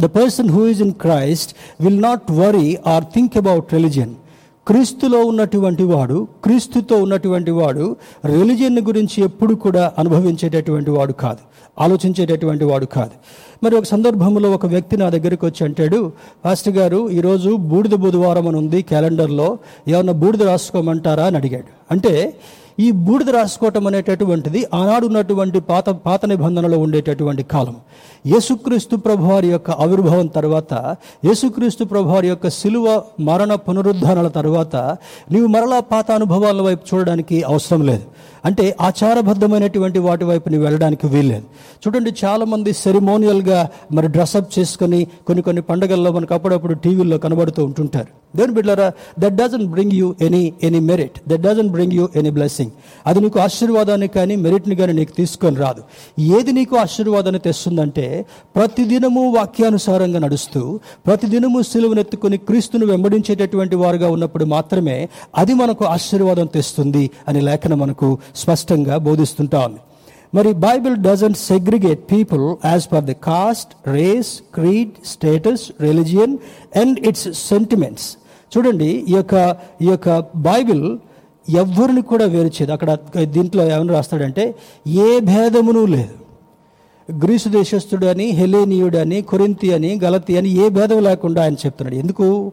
the person who is in Christ will not worry or think about religion క్రీస్తులో ఉన్నటువంటి వాడు క్రీస్తుతో ఉన్నటువంటి వాడు రిలిజియన్ గురించి ఎప్పుడు కూడా అనుభవించేటటువంటి వాడు కాదు ఆలోచించేటటువంటి వాడు కాదు. మరి ఒక సందర్భంలో ఒక వ్యక్తి నా దగ్గరికి వచ్చి అంటాడు పాస్టర్ గారు ఈరోజు బూడిద బుధవారం అని ఉంది క్యాలెండర్లో ఏమన్నా బూడిద రాసుకోమంటారా? అని అడిగాడు. అంటే ఈ బూడిద రాసుకోవటం అనేటటువంటిది ఆనాడు ఉన్నటువంటి పాత పాత నిబంధనలో ఉండేటటువంటి కాలం. యేసుక్రీస్తు ప్రభువారి యొక్క ఆవిర్భావం తర్వాత యేసుక్రీస్తు ప్రభువారి యొక్క శిలువ మరణ పునరుద్ధానాల తర్వాత నీవు మరలా పాత అనుభవాల వైపు చూడడానికి అవసరం లేదు. అంటే ఆచారబద్ధమైనటువంటి వాటి వైపు నీవు వెళ్ళడానికి వీల్లేదు. చూడండి చాలామంది సెరిమోనియల్గా మరి డ్రెస్అప్ చేసుకొని కొన్ని కొన్ని పండుగల్లో మనకు అప్పుడప్పుడు టీవీల్లో కనబడుతూ ఉంటుంటారు. దేవుని బిడ్డారా that doesn't bring you any any merit that doesn't bring you any blessing అది నీకు ఆశీర్వాదాన్ని కానీ మెరిట్ని కానీ నీకు తీసుకొని రాదు. ఏది నీకు ఆశీర్వాదాన్ని తెస్తుందంటే ప్రతిదినము వాక్యానుసారంగా నడుస్తూ ప్రతిదినము సిలువనెత్తుకొని క్రీస్తును వెంబడించేటటువంటి వారుగా ఉన్నప్పుడు మాత్రమే అది మనకు ఆశీర్వాదం తెస్తుంది అని లేఖనం మనకు స్పష్టంగా బోధిస్తుంటా. ఉంది మరి Bible doesn't segregate people as per the caste race creed status religion and its sentiments చూడండి ఈ యొక్క ఈ యొక్క బైబిల్ ఎవరిని కూడా వేరు చేయదు. అక్కడ దీంట్లో ఏమని రాస్తాడంటే ఏ భేదమును లేదు. గ్రీసు దేశస్థుడు అని హెలేనియుడు అని కొరింతి అని గలతి అని ఏ భేదం లేకుండా ఆయన చెప్తున్నాడు. ఎందుకు?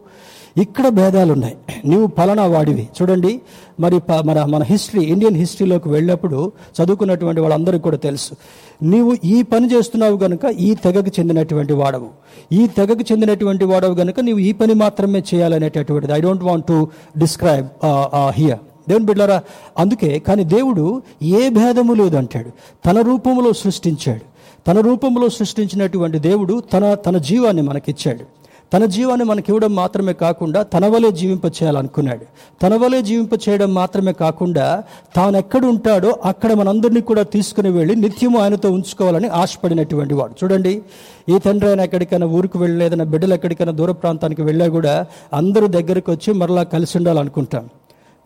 ఇక్కడ భేదాలు ఉన్నాయి నువ్వు పలానా వాడివి. చూడండి మరి ప- మన మన హిస్టరీ ఇండియన్ హిస్టరీలోకి వెళ్ళినప్పుడు చదువుకున్నటువంటి వాళ్ళందరికీ కూడా తెలుసు. నీవు ఈ పని చేస్తున్నావు గనుక ఈ తెగకు చెందినటువంటి వాడవు. ఈ తెగకు చెందినటువంటి వాడవు గనుక నీవు ఈ పని మాత్రమే చేయాలనేటటువంటిది. I don't want to describe here దేవుని బిడ్డారా అందుకే కానీ దేవుడు ఏ భేదము లేదు అంటాడు. తన రూపంలో సృష్టించాడు. తన రూపంలో సృష్టించినటువంటి దేవుడు తన తన జీవాన్ని మనకిచ్చాడు. తన జీవాన్ని మనకి ఇవ్వడం మాత్రమే కాకుండా తన వలే జీవింప చేయాలనుకున్నాడు. తన వలే జీవింప చేయడం మాత్రమే కాకుండా తాను ఎక్కడ ఉంటాడో అక్కడ మనందరినీ కూడా తీసుకుని వెళ్ళి నిత్యము ఆయనతో ఉంచుకోవాలని ఆశపడినటువంటి వాడు. చూడండి ఈ తండ్రి ఆయన ఎక్కడికైనా ఊరికి వెళ్ళలేదన్న బిడ్డలు ఎక్కడికైనా దూర ప్రాంతానికి వెళ్ళా కూడా అందరూ దగ్గరికి వచ్చి మరలా కలిసి ఉండాలనుకుంటాం.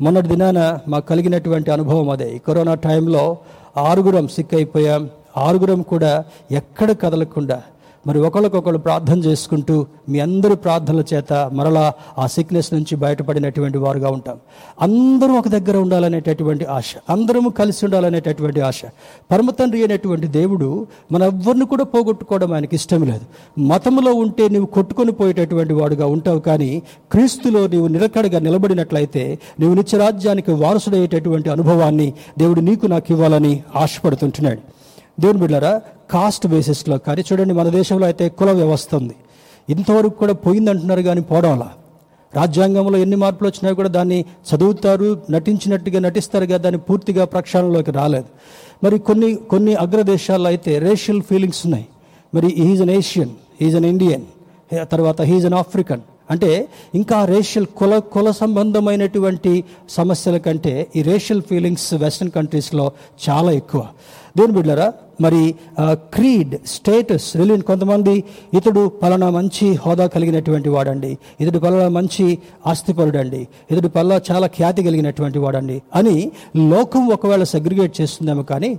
మొన్నటి దినాన మాకు కలిగినటువంటి అనుభవం అదే. ఈ కరోనా టైంలో ఆరుగురం సిక్ అయిపోయాం ఆరుగురం కూడా ఎక్కడ కదలకుండా మరి ఒకరికొకరు ప్రార్థన చేసుకుంటూ మీ అందరి ప్రార్థనల చేత మరలా ఆ సిక్నెస్ నుంచి బయటపడినటువంటి వారుగా ఉంటాం. అందరూ ఒక దగ్గర ఉండాలనేటటువంటి ఆశ. అందరము కలిసి ఉండాలనేటటువంటి ఆశ. పరమ తండ్రి అనేటువంటి దేవుడు మన ఎవ్వరిని కూడా పోగొట్టుకోవడం ఆయనకి ఇష్టం లేదు. మతంలో ఉంటే నీవు కొట్టుకొని పోయేటటువంటి వాడుగా ఉంటావు కానీ క్రీస్తులో నీవు నిలకడగా నిలబడినట్లయితే నీవు నిత్యరాజ్యానికి వారసుడయ్యేటటువంటి అనుభవాన్ని దేవుడు నీకు నాకు ఇవ్వాలని ఆశపడుతుంటున్నాడు. దేవుని బిడ్డారా కాస్ట్ బేసిస్లో కానీ చూడండి మన దేశంలో అయితే కుల వ్యవస్థ ఉంది. ఇంతవరకు కూడా పోయిందంటున్నారు కానీ పోవడంలా రాజ్యాంగంలో ఎన్ని మార్పులు వచ్చినా కూడా దాన్ని చదువుతారు నటించినట్టుగా నటిస్తారు కదా దాన్ని పూర్తిగా ప్రక్షాళనలోకి రాలేదు. మరి కొన్ని కొన్ని అగ్రదేశాల్లో అయితే రేషియల్ ఫీలింగ్స్ ఉన్నాయి. మరి is an Asian is an Indian తర్వాత హీజ్ అన్ ఆఫ్రికన్ అంటే ఇంకా రేషియల్ కుల కుల సంబంధమైనటువంటి సమస్యల కంటే ఈ రేషియల్ ఫీలింగ్స్ వెస్ట్రన్ కంట్రీస్లో చాలా ఎక్కువ. దేని బిడ్డరా మరి క్రీడ్ స్టేటస్ రిలీన్ కొంతమంది ఇతడు పలానా మంచి హోదా కలిగినటువంటి వాడండి. ఇతడు పలానా మంచి ఆస్తిపరుడండి. ఇతడు పలా చాలా ఖ్యాతి కలిగినటువంటి వాడండి అని లోకం ఒకవేళ సెగ్రిగేట్ చేస్తుందేమో కానీ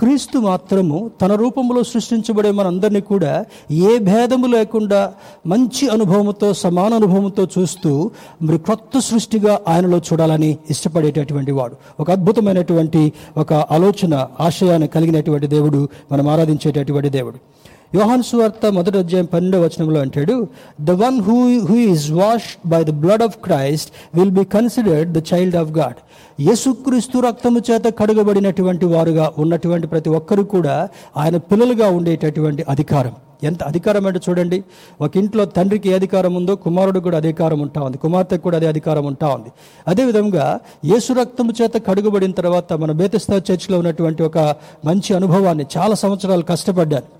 క్రీస్తు మాత్రము తన రూపంలో సృష్టించబడే మనందరినీ కూడా ఏ భేదము లేకుండా మంచి అనుభవంతో సమాన అనుభవంతో చూస్తూ మరి కొత్త సృష్టిగా ఆయనలో చూడాలని ఇష్టపడేటటువంటి వాడు. ఒక అద్భుతమైనటువంటి ఒక ఆలోచన ఆశయాన్ని కలిగినటువంటి దేవుడు మనం ఆరాధించేటటువంటి దేవుడు. యోహాన్ సువార్త మొదటి అధ్యాయం పన్నెండవ వచనంలో అంటాడు the one who who is washed by the blood of Christ will be considered the child of God యేసుక్రీస్తు రక్తము చేత కడుగబడినటువంటి వారుగా ఉన్నటువంటి ప్రతి ఒక్కరు కూడా ఆయన పిల్లలుగా ఉండేటటువంటి అధికారం. ఎంత అధికారం అంటే చూడండి ఒక ఇంట్లో తండ్రికి ఏ అధికారం ఉందో కుమారుడు కూడా అధికారం ఉంటా ఉంది కుమార్తెకు కూడా అదే అధికారం ఉంటా ఉంది. అదేవిధంగా యేసు రక్తము చేత కడుగుబడిన తర్వాత మన బేతస్తా చర్చిలో ఉన్నటువంటి ఒక మంచి అనుభవాన్ని చాలా సంవత్సరాలు కష్టపడ్డాను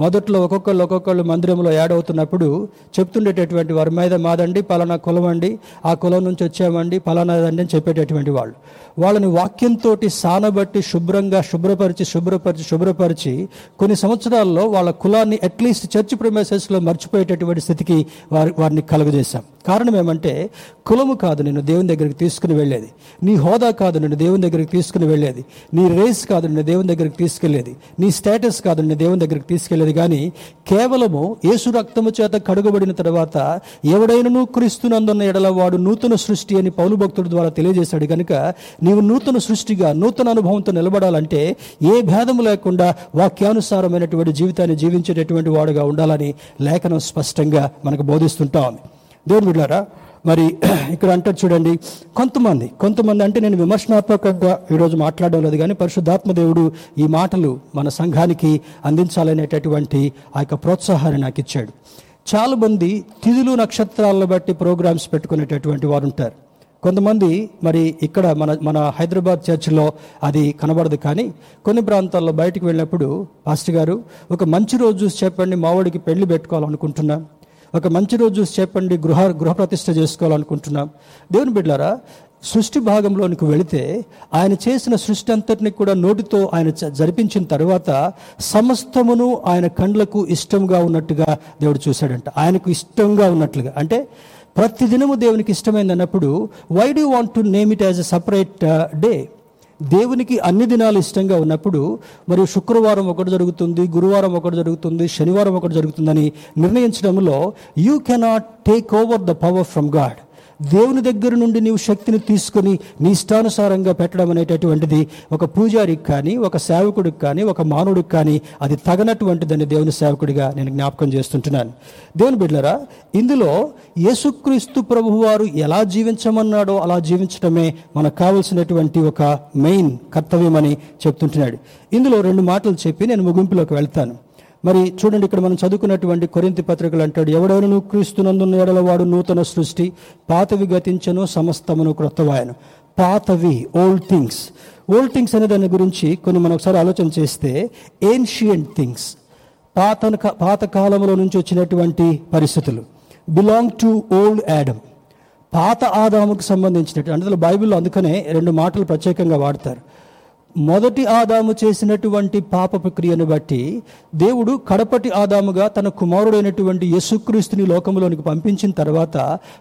మొదట్లో ఒక్కొక్కళ్ళు ఒక్కొక్కళ్ళు మందిరంలో యాడ్ అవుతున్నప్పుడు చెప్తుండేటటువంటి వారి మీద మాదండి పలానా కులం అండి ఆ కులం నుంచి వచ్చామండి పలానాదండి అని చెప్పేటటువంటి వాళ్ళు. వాళ్ళని వాక్యంతో సానబట్టి శుభ్రంగా శుభ్రపరిచి శుభ్రపరిచి శుభ్రపరిచి కొన్ని సంవత్సరాల్లో వాళ్ళ కులాన్ని అట్లీస్ట్ చర్చ్ ప్రమేసెస్లో మర్చిపోయేటటువంటి స్థితికి వారి వారిని కలుగజేశాం. కారణం ఏమంటే కులము కాదు నేను దేవుని దగ్గరికి తీసుకుని వెళ్ళేది. నీ హోదా కాదు నేను దేవుని దగ్గరికి తీసుకుని వెళ్ళేది. నీ రేస్ కాదు నేను దేవుని దగ్గరికి తీసుకెళ్ళేది నీ స్టేటస్ కాదు నేను దేవుని దగ్గరికి తీసుకెళ్ళేది కానీ కేవలము యేసు రక్తము చేత కడుగబడిన తర్వాత ఎవడైనను క్రీస్తునందున్న ఎడల వాడు నూతన సృష్టి అని పౌలు భక్తుడి ద్వారా తెలియజేశాడు కనుక నీవు నూతన సృష్టిగా నూతన అనుభవంతో నిలబడాలంటే ఏ భేదము లేకుండా వాక్యానుసారమైనటువంటి జీవితాన్ని జీవించేటటువంటి వాడుగా ఉండాలని లేఖనం స్పష్టంగా మనకు బోధిస్తుంటాం. దేవుడు బిడ్డారా మరి ఇక్కడ అంటారు చూడండి కొంతమంది కొంతమంది అంటే నేను విమర్శనాత్మకంగా ఈరోజు మాట్లాడడం లేదు కానీ పరిశుద్ధాత్మ దేవుడు ఈ మాటలు మన సంఘానికి అందించాలనేటటువంటి ఆ యొక్క ప్రోత్సాహాన్ని నాకు ఇచ్చాడు. చాలా మంది తిథులు నక్షత్రాలను బట్టి ప్రోగ్రామ్స్ పెట్టుకునేటటువంటి వారు ఉంటారు. కొంతమంది మరి ఇక్కడ మన మన హైదరాబాద్ చర్చిలో అది కనబడదు కానీ కొన్ని ప్రాంతాల్లో బయటకు వెళ్ళినప్పుడు పాస్టర్ గారు ఒక మంచి రోజు చూసి చెప్పండి మావాడికి పెళ్ళి పెట్టుకోవాలనుకుంటున్నాను ఒక మంచి రోజు చూసి చెప్పండి గృహ గృహప్రతిష్ఠ చేసుకోవాలనుకుంటున్నాం. దేవుని బిడ్డారా సృష్టి భాగంలోనికి వెళితే ఆయన చేసిన సృష్టి అంతటిని కూడా నోటితో ఆయన జరిపించిన తర్వాత సమస్తమును ఆయన కండ్లకు ఇష్టంగా ఉన్నట్టుగా దేవుడు చూశాడంట. ఆయనకు ఇష్టంగా ఉన్నట్లుగా. అంటే ప్రతి దినము దేవునికి ఇష్టమైంది అన్నప్పుడు why do want to name it as a separate day దేవునికి అన్ని దినాలు ఇష్టంగా ఉన్నప్పుడు మరి శుక్రవారం ఒకటి జరుగుతుంది గురువారం ఒకటి జరుగుతుంది శనివారం ఒకటి జరుగుతుందని నిర్ణయించడంలో you cannot take over the power from God దేవుని దగ్గర నుండి నీవు శక్తిని తీసుకొని నీ ఇష్టానుసారంగా పెట్టడం అనేటటువంటిది ఒక పూజారికి కానీ ఒక సేవకుడికి కానీ ఒక మానవుడికి కానీ అది తగనటువంటిదని దేవుని సేవకుడిగా నేను జ్ఞాపకం చేస్తుంటున్నాను. దేవుని బిడ్డరా ఇందులో యేసుక్రీస్తు ప్రభువారు ఎలా జీవించమన్నాడో అలా జీవించడమే మనకు కావలసినటువంటి ఒక మెయిన్ కర్తవ్యమని చెప్తుంటున్నాడు. ఇందులో రెండు మాటలు చెప్పి నేను ముగింపులోకి వెళ్తాను. మరి చూడండి ఇక్కడ మనం చదువుకున్నటువంటి కొరింతి పత్రికలు అంటాడు ఎవడెవను క్రీస్తునందున్న ఎడలవాడు నూతన సృష్టి పాతవి గతించను సమస్తమును క్రొత్తవాయను. పాతవి ఓల్డ్ థింగ్స్ ఓల్డ్ థింగ్స్ అనే దాని గురించి కొన్ని మనం ఒకసారి ఆలోచన చేస్తే ఏన్షియంట్ థింగ్స్ పాత పాత కాలంలో నుంచి వచ్చినటువంటి పరిస్థితులు. బిలాంగ్ టు ఓల్డ్ యాడమ్ పాత ఆదాముకు సంబంధించినట్టు అందులో బైబిల్లో అందుకనే రెండు మాటలు ప్రత్యేకంగా వాడతారు. మొదటి ఆదాము చేసినటువంటి పాపపు క్రియను బట్టి దేవుడు కడపటి ఆదాముగా తన కుమారుడైనటువంటి యేసుక్రీస్తుని లోకంలోనికి పంపించిన తర్వాత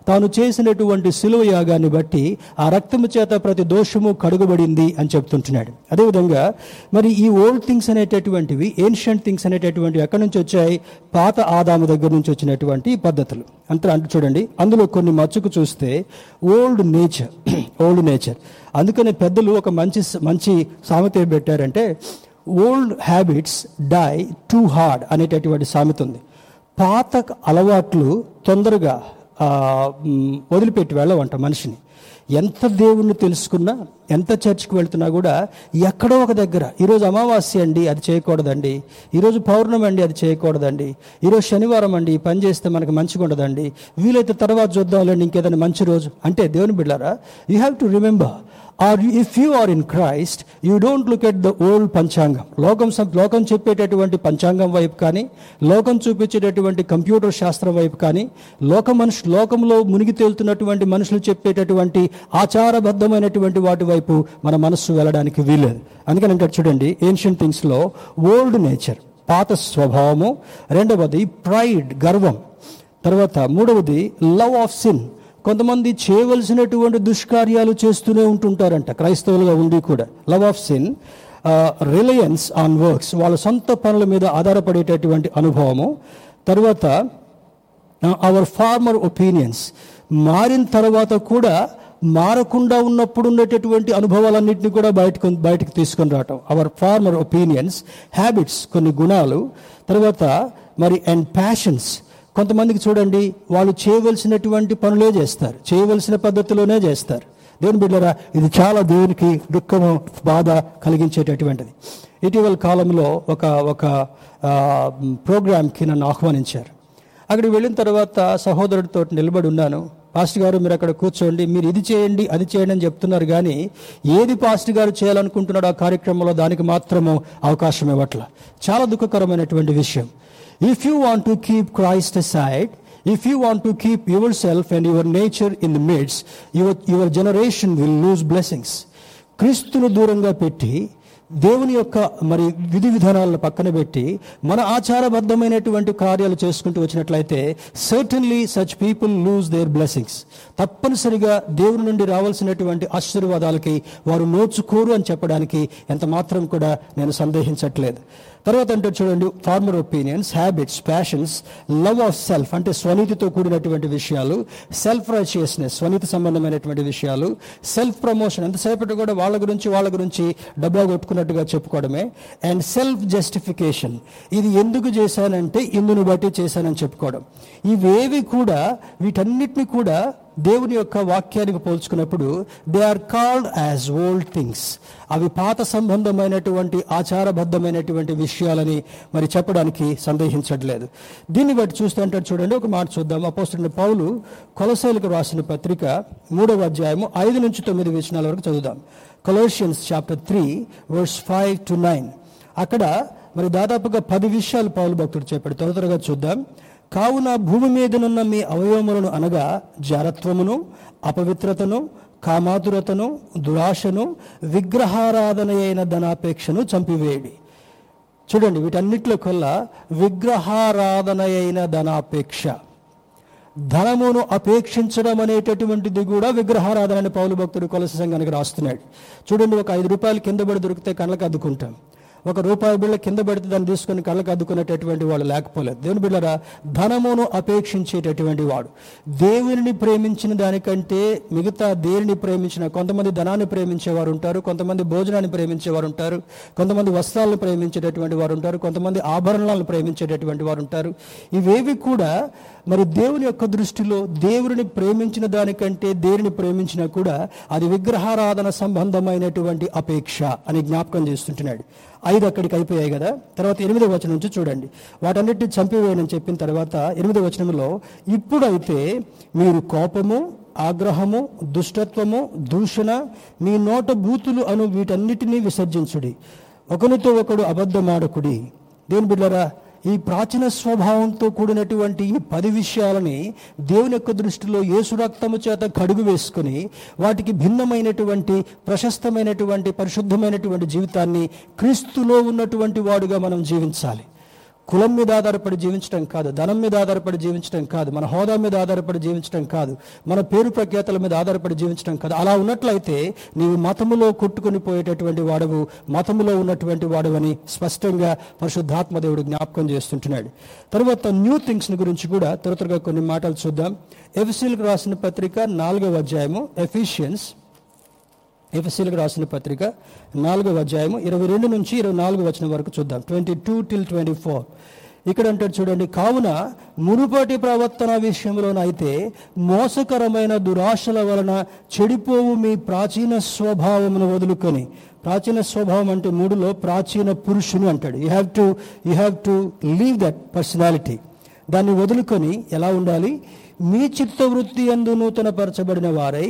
తాను చేసినటువంటి శిలువ యాగాన్ని బట్టి ఆ రక్తము చేత ప్రతి దోషము కడుగబడింది అని చెప్తుంటున్నాడు. అదేవిధంగా మరి ఈ ఓల్డ్ థింగ్స్ అనేటటువంటివి ఏన్షియంట్ థింగ్స్ అనేటటువంటివి ఎక్కడి నుంచి వచ్చాయి? పాత ఆదాము దగ్గర నుంచి వచ్చినటువంటి పద్ధతులు. అంతా అంటే చూడండి. అందులో కొన్ని మచ్చుకు చూస్తే ఓల్డ్ నేచర్ ఓల్డ్ నేచర్ అందుకనే పెద్దలు ఒక మంచి మంచి సామెత ఏం పెట్టారంటే old habits die too hard అనేటటువంటి సామెత ఉంది. పాత అలవాట్లు తొందరగా వదిలిపెట్టి వెళ్ళవంట మనిషిని. ఎంత దేవుణ్ణి తెలుసుకున్నా ఎంత చర్చ్కి వెళ్తున్నా కూడా ఎక్కడో ఒక దగ్గర ఈరోజు అమావాస్య అండి అది చేయకూడదండి. ఈరోజు పౌర్ణమి అండి అది చేయకూడదండి. ఈరోజు శనివారం అండి పని చేస్తే మనకు మంచిగా ఉండదండి. వీలైతే తర్వాత చూద్దాంలేండి ఇంకేదైనా మంచి రోజు. అంటే దేవుని బిడ్డారా you have to remember or if you are in Christ you don't look at the old panchangam లోకం సం- లోకం చెప్పేటటువంటి పంచాంగం వైపు కానీ లోకం చూపించేటటువంటి కంప్యూటర్ శాస్త్రం వైపు కానీ లోక మనుషు లోకంలో మునిగి తేలుతున్నటువంటి మనుషులు చెప్పేటటువంటి ఆచారబద్ధమైనటువంటి వాటి వైపు మన మనస్సు వెళ్ళడానికి వీలేదు అందుకని ఇంకా చూడండి ఏన్షియన్ థింగ్స్లో ఓల్డ్ నేచర్ పాత స్వభావము రెండవది ప్రైడ్ గర్వం తర్వాత మూడవది లవ్ ఆఫ్ సిన్ కొంతమంది చేయవలసినటువంటి దుష్కార్యాలు చేస్తూనే ఉంటుంటారంట. క్రైస్తవులుగా ఉండి కూడా. Love of sin reliance on works వాళ్ళ సొంత పనుల మీద ఆధారపడేటటువంటి అనుభవము. తర్వాత అవర్ ఫార్మర్ ఒపీనియన్స్ మారిన తర్వాత కూడా మారకుండా ఉన్నప్పుడు ఉండేటటువంటి అనుభవాలన్నింటినీ కూడా బయటకు బయటకు తీసుకొని రావటం. అవర్ ఫార్మర్ ఒపీనియన్స్ హ్యాబిట్స్ కొన్ని గుణాలు. తర్వాత మరి అండ్ ప్యాషన్స్ కొంతమందికి చూడండి వాళ్ళు చేయవలసినటువంటి పనులే చేస్తారు. చేయవలసిన పద్ధతిలోనే చేస్తారు. దేవుని బిడ్డరా ఇది చాలా దేవునికి దుఃఖము బాధ కలిగించేటటువంటిది. ఇటీవల కాలంలో ఒక ఒక ప్రోగ్రామ్కి నన్ను ఆహ్వానించారు. అక్కడికి వెళ్ళిన తర్వాత సహోదరుడితో నిలబడి ఉన్నాను. పాస్టర్ గారు మీరు అక్కడ కూర్చోండి. మీరు ఇది చేయండి అది చేయండి అని చెప్తున్నారు కానీ ఏది పాస్టర్ గారు చేయాలనుకుంటున్నాడు ఆ కార్యక్రమంలో దానికి మాత్రము అవకాశం ఇవ్వట్ల. చాలా దుఃఖకరమైనటువంటి విషయం. If you want to keep Christ side if you want to keep yourself and your nature in the midst your your generation will lose blessings క్రీస్తును దూరంగా పెట్టి దేవుని యొక్క మరి విధి విధానాలను పక్కన పెట్టి మన ఆచారబద్ధమైనటువంటి కార్యాలు చేసుకుంటూ వచ్చినట్లయితే certainly such people lose their blessings తప్పనిసరిగా దేవుని నుండి రావాల్సినటువంటి ఆశీర్వాదాలకి వారు నోచుకోరు అని చెప్పడానికి ఎంత మాత్రం కూడా నేను సందేహించట్లేదు. తర్వాత అంటే చూడండి former opinions habits passions love of self అంటే స్వనీతితో కూడినటువంటి విషయాలు సెల్ఫ్ రైచియస్నెస్ స్వనీతి సంబంధమైనటువంటి విషయాలు సెల్ఫ్ ప్రమోషన్ ఎంతసేపటి కూడా వాళ్ళ గురించి వాళ్ళ గురించి డబ్బా కొట్టుకున్నట్టుగా చెప్పుకోవడమే. అండ్ సెల్ఫ్ జస్టిఫికేషన్ ఇది ఎందుకు చేశానంటే ఇందును బట్టి చేశానని చెప్పుకోవడం. ఇవేవి కూడా వీటన్నిటిని కూడా దేవుని యొక్క వాక్యానికి పోల్చుకున్నప్పుడు they are called as old things అవి పాత సంబంధమైనటువంటి ఆచారబద్ధమైనటువంటి విషయాలని మరి చెప్పడానికి సందేహించట్లేదు. దీన్ని బట్టి చూస్తే అంటాడు చూడండి ఒక మాట చూద్దాం. అపోస్తున్న పౌలు కొలసైలకు రాసిన పత్రిక మూడవ అధ్యాయము ఐదు నుంచి తొమ్మిది విషయాల వరకు చదువుదాం. Colossians chapter three verse five to nine అక్కడ మరి దాదాపుగా పది విషయాలు పౌలు భక్తుడు చెప్పాడు త్వర త్వరగా చూద్దాం. కావున భూమి మీదనున్న మీ అవయవములను అనగా జారత్వమును అపవిత్రతను కామాతురతను దురాశను విగ్రహారాధన అయిన ధనాపేక్షను చంపివేయడి. చూడండి వీటన్నిటిలో కల్లా విగ్రహారాధన అయిన ధనాపేక్ష. ధనమును అపేక్షించడం అనేటటువంటిది కూడా విగ్రహారాధన అని పౌలు భక్తుడు కొలస సంఘానికి రాస్తున్నాడు. చూడండి ఒక ఐదు రూపాయలు కింద పడి దొరికితే కళ్ళకు అద్దుకుంటాం. ఒక రూపాయి బిళ్ళ కింద పెడితే దాన్ని తీసుకొని కళ్ళకు అద్దుకునేటటువంటి వాడు లేకపోలేదు. దేవుని బిళ్ళరా ధనమును అపేక్షించేటటువంటి వాడు. దేవుని ప్రేమించిన దానికంటే మిగతా దేనిని ప్రేమించిన కొంతమంది ధనాన్ని ప్రేమించేవారు ఉంటారు కొంతమంది భోజనాన్ని ప్రేమించేవారు ఉంటారు కొంతమంది వస్త్రాలను ప్రేమించేటటువంటి వారు ఉంటారు కొంతమంది ఆభరణాలను ప్రేమించేటటువంటి వారు ఉంటారు. ఇవేవి కూడా మరి దేవుని యొక్క దృష్టిలో దేవుని ప్రేమించిన దానికంటే దేనిని ప్రేమించినా కూడా అది విగ్రహారాధన సంబంధమైనటువంటి అపేక్ష అని జ్ఞాపకం చేస్తుంటున్నాడు. ఐదు అక్కడికి అయిపోయాయి కదా. తర్వాత ఎనిమిదో వచనం నుంచి చూడండి. వాటన్నిటిని చంపివేయనని చెప్పిన తర్వాత ఎనిమిదో వచనంలో ఇప్పుడైతే మీరు కోపము ఆగ్రహము దుష్టత్వము దూషణ మీ నోట బూతులు అను వీటన్నిటినీ విసర్జించుడి. ఒకనితో ఒకడు అబద్ధమాడకుడి. దేని బిడ్డరా ఈ ప్రాచీన స్వభావంతో కూడినటువంటి ఈ పది విషయాలని దేవుని యొక్క దృష్టిలో యేసు రక్తము చేత కడుగు వేసుకుని వాటికి భిన్నమైనటువంటి ప్రశస్తమైనటువంటి పరిశుద్ధమైనటువంటి జీవితాన్ని క్రీస్తులో ఉన్నటువంటి వాడుగా మనం జీవించాలి. కులం మీద ఆధారపడి జీవించడం కాదు ధనం మీద ఆధారపడి జీవించడం కాదు మన హోదా మీద ఆధారపడి జీవించడం కాదు మన పేరు ప్రఖ్యాతల మీద ఆధారపడి జీవించడం కాదు. అలా ఉన్నట్లయితే నీవు మతములో కొట్టుకొని పోయేటటువంటి వాడవు మతములో ఉన్నటువంటి వాడవని స్పష్టంగా పరిశుద్ధాత్మ దేవుడు జ్ఞాపకం చేస్తుంటున్నాడు. తర్వాత న్యూ థింగ్స్ గురించి కూడా త్వర త్వరగా కొన్ని మాటలు చూద్దాం. ఎఫ్సీలకు రాసిన పత్రిక నాలుగవ అధ్యాయము ఎఫిషియన్స్ ఎఫ్ఎస్సీలకు రాసిన పత్రిక నాలుగవ అధ్యాయము ఇరవై రెండు నుంచి ఇరవై నాలుగు వచ్చిన వరకు చూద్దాం. Twenty two till twenty four. ఇక్కడ అంటాడు చూడండి కావున మునుపటి ప్రవర్తన విషయంలోనైతే మోసకరమైన దురాశల వలన చెడిపోవు మీ ప్రాచీన స్వభావమును వదులుకొని. ప్రాచీన స్వభావం అంటే మూడులో ప్రాచీన పురుషుని అంటాడు. You have to you have to leave that personality దాన్ని వదులుకొని ఎలా ఉండాలి? మీ చిత్తవృత్తి ఎందు నూతనపరచబడిన వారై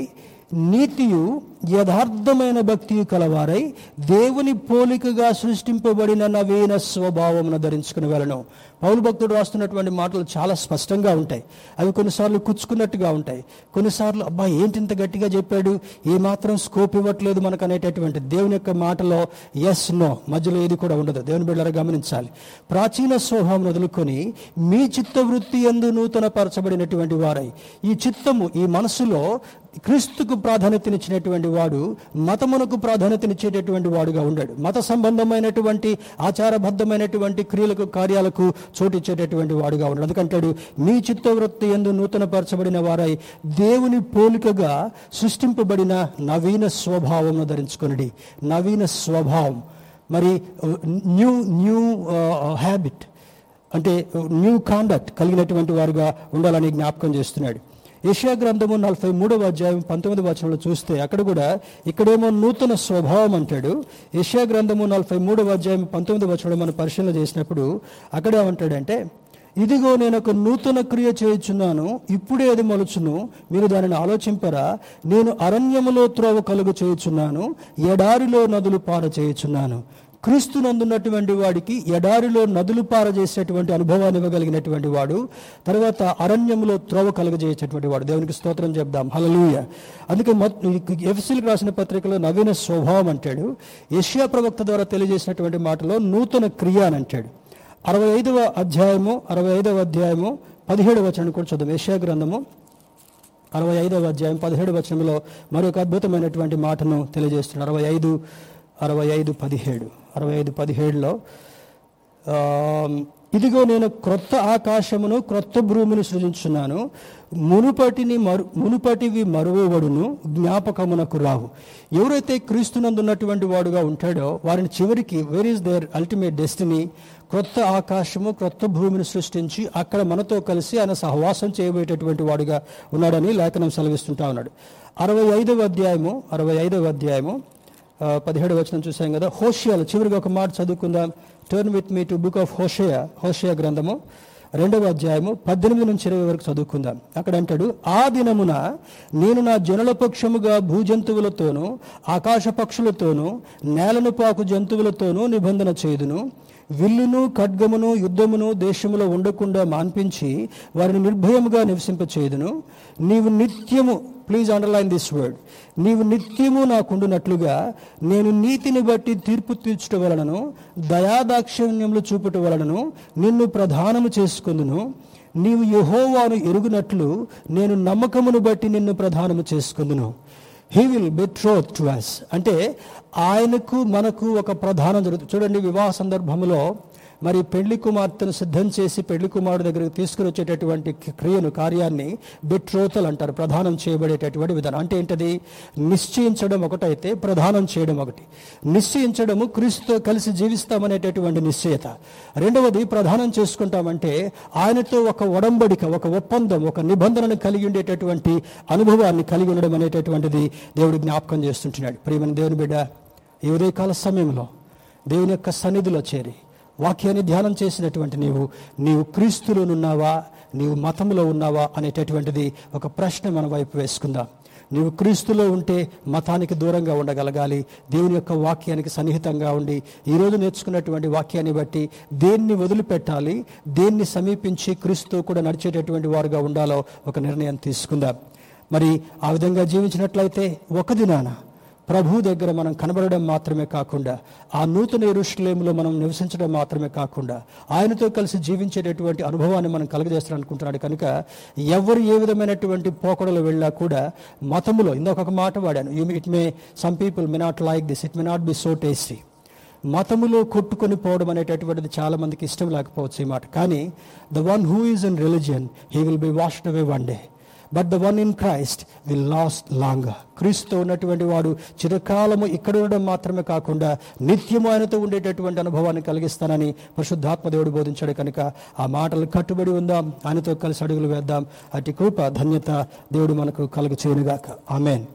నీతియు యథార్థమైన భక్తి కలవారై దేవుని పోలికగా సృష్టింపబడిన నవీన స్వభావమును ధరించుకుని వెళ్ళను. పౌలు భక్తుడు రాస్తున్నటువంటి మాటలు చాలా స్పష్టంగా ఉంటాయి. అవి కొన్నిసార్లు కుచ్చుకున్నట్టుగా ఉంటాయి. కొన్నిసార్లు అబ్బా ఏంటి ఇంత గట్టిగా చెప్పాడు? ఏమాత్రం స్కోప్ ఇవ్వట్లేదు మనకు అనేటటువంటి దేవుని యొక్క మాటలో ఎస్ నో మధ్యలో ఏది కూడా ఉండదు. దేవుని బిడ్డలు గమనించాలి. ప్రాచీన స్వభావం వదులుకొని మీ చిత్తవృత్తి ఎందు నూతన పరచబడినటువంటి వారై. ఈ చిత్తము ఈ మనసులో క్రీస్తుకు ప్రాధాన్యతనిచ్చినటువంటి వాడు మతమునకు ప్రాధాన్యతనిచ్చేటటువంటి వాడుగా ఉండాడు. మత సంబంధమైనటువంటి ఆచారబద్ధమైనటువంటి క్రియలకు కార్యాలకు చోటిచ్చేటటువంటి వాడుగా ఉన్నాడు అందుకంటాడు మీ చిత్తవృత్తి ఎందు నూతనపరచబడిన వారై దేవుని పోలికగా సృష్టింపబడిన నవీన స్వభావంను ధరించుకొనిడి. నవీన స్వభావం. మరి న్యూ న్యూ హ్యాబిట్ అంటే న్యూ కాండక్ట్ కలిగినటువంటి వారుగా ఉండాలని జ్ఞాపకం చేస్తున్నాడు. యశా గ్రంథము నలభై మూడవ అధ్యాయం పంతొమ్మిది వచనంలో చూస్తే అక్కడ కూడా ఇక్కడేమో నూతన స్వభావం అంటాడు. యశా గ్రంథము నలభై మూడవ అధ్యాయం పంతొమ్మిది వచనంలో మనం పరిశీలన చేసినప్పుడు అక్కడ ఏమంటాడంటే ఇదిగో నేను ఒక నూతన క్రియ చేయుచున్నాను ఇప్పుడే అది మలుచును మీరు దానిని ఆలోచింపరా నేను అరణ్యములో త్రోవ కలుగు చేయుచున్నాను ఎడారిలో నదులు పార చేయుచున్నాను క్రీస్తునందున్నటువంటి వాడికి ఎడారిలో నదులు పారజేసేటువంటి అనుభవాన్ని ఇవ్వగలిగినటువంటి వాడు తర్వాత అరణ్యంలో త్రోవ కలగజేసేటువంటి వాడు. దేవునికి స్తోత్రం చెప్దాం. హలలుయ అందుకే ఎఫ్సిల్కి రాసిన పత్రికలో నవీన స్వభావం అంటాడు. ఏషియా ప్రవక్త ద్వారా తెలియజేసినటువంటి మాటలో నూతన క్రియ అని అంటాడు. అరవై ఐదవ అధ్యాయము అరవై ఐదవ అధ్యాయము పదిహేడవ వచనం కూడా చూద్దాం ఏషియా గ్రంథము అరవై ఐదవ అధ్యాయం పదిహేడు వచనంలో మరొక అద్భుతమైనటువంటి మాటను తెలియజేస్తున్నాడు. అరవై ఐదు అరవై ఐదు పదిహేడు. అరవై ఐదు పదిహేడులో ఇదిగో నేను క్రొత్త ఆకాశమును క్రొత్త భూమిని సృజించున్నాను మునుపటిని మరు మునుపటివి మరువబడును జ్ఞాపకమునకు రావు. ఎవరైతే క్రీస్తునందున్నటువంటి వాడుగా ఉంటాడో వారిని చివరికి where is their ultimate destiny క్రొత్త ఆకాశము క్రొత్త భూమిని సృష్టించి అక్కడ మనతో కలిసి ఆయన సహవాసం చేయబోయేటటువంటి వాడుగా ఉన్నాడని లేఖనం సెలవిస్తుంటా ఉన్నాడు. అరవై ఐదవ అధ్యాయము అరవై ఐదవ అధ్యాయము పదిహేడు వచనం చూసాం కదా. హోషియాలు చివరిగా ఒక మాట చదువుకుందాం. Turn with me to book of హోషయా హోషయా గ్రంథము రెండవ అధ్యాయము పద్దెనిమిది నుంచి ఇరవై వరకు చదువుకుందాం. అక్కడ అంటాడు ఆ దినమున నేను నా జనుల పక్షముగా భూజంతువులతోనూ ఆకాశ పక్షులతోనూ నేలను పాకు జంతువులతోనూ నిబంధన చేయుదును. విల్లును ఖడ్గమును యుద్ధమును దేశములో ఉండకుండా మాన్పించి వారిని నిర్భయముగా నివసింపచేయుదును. నీవు నిత్యము ప్లీజ్ అండర్లైన్ దిస్ వర్డ్ నీవు నిత్యము నాకుండునట్లుగా నేను నీతిని బట్టి తీర్పు తీర్చుట వలనను దయాదాక్షిణ్యములు చూపుట వలనను నిన్ను ప్రధానము చేసుకుందును. నీవు యహోవాను ఎరుగునట్లు నేను నమ్మకమును బట్టి నిన్ను ప్రధానము చేసుకుందును. He will betroth to us అంటే ఆయనకు మనకు ఒక ప్రధానం జరుగుతుంది. చూడండి వివాహ సందర్భంలో మరి పెళ్ళి కుమార్తెను సిద్ధం చేసి పెళ్ళి కుమారుడు దగ్గరికి తీసుకుని వచ్చేటటువంటి క్రియను కార్యాన్ని బిట్రోతలు అంటారు. ప్రధానం చేయబడేటటువంటి విధానం. అంటే ఏంటది? నిశ్చయించడం ఒకటైతే ప్రధానం చేయడం ఒకటి. నిశ్చయించడము క్రీస్తుతో కలిసి జీవిస్తామనేటటువంటి నిశ్చయత. రెండవది ప్రధానం చేసుకుంటామంటే ఆయనతో ఒక ఒడంబడిక ఒక ఒప్పందం ఒక నిబంధనను కలిగి ఉండేటటువంటి అనుభవాన్ని కలిగి ఉండడం అనేటటువంటిది దేవుడు జ్ఞాపకం చేస్తుంటున్నాడు. ప్రియమైన దేవుని బిడ్డ ఈ ఉదయకాల సమయంలో దేవుని యొక్క సన్నిధిలో చేరి వాక్యాన్ని ధ్యానం చేసినటువంటి నీవు నీవు క్రీస్తులోనున్నావా నీవు మతంలో ఉన్నావా అనేటటువంటిది ఒక ప్రశ్న మన వైపు వేసుకుందాం. నీవు క్రీస్తులో ఉంటే మతానికి దూరంగా ఉండగలగాలి దేవుని యొక్క వాక్యానికి సన్నిహితంగా ఉండి ఈరోజు నేర్చుకున్నటువంటి వాక్యాన్ని బట్టి దేన్ని వదిలిపెట్టాలి దేన్ని సమీపించి క్రీస్తు కూడా నడిచేటటువంటి వారుగా ఉండాలో ఒక నిర్ణయం తీసుకుందాం. మరి ఆ విధంగా జీవించినట్లయితే ఒక దినాన ప్రభు దగ్గర మనం కనబడడం మాత్రమే కాకుండా ఆ నూతన ఎరుషులేములో మనం నివసించడం మాత్రమే కాకుండా ఆయనతో కలిసి జీవించేటటువంటి అనుభవాన్ని మనం కలుగజేస్తాను అనుకుంటున్నాడు కనుక ఎవరు ఏ విధమైనటువంటి పోకడలు వెళ్ళా కూడా మతములో ఇందాక ఒక మాట వాడాను you it may some people may not like this it may not be so tasty మతములో కొట్టుకొని పోవడం అనేటటువంటిది చాలామందికి ఇష్టం లేకపోవచ్చు ఈ మాట. కానీ the one who is in religion he will be washed away one day but the one in Christ will last long క్రీస్తు ఉన్నటువంటి వాడు చిరకాలము ఇక్కడ ఉండడం మాత్రమే కాకుండా నిత్యము ఆయనతో ఉండేటటువంటి అనుభవాన్ని కలిగిస్తానని పరిశుద్ధాత్మ దేవుడు బోధించాడు కనుక ఆ మాటలు కట్టుబడి ఉందాం. ఆయనతో కలిసి అడుగులు వేద్దాం. అటు కృప ధన్యత దేవుడు మనకు కలుగు చేయనుగాక. ఆమెన్.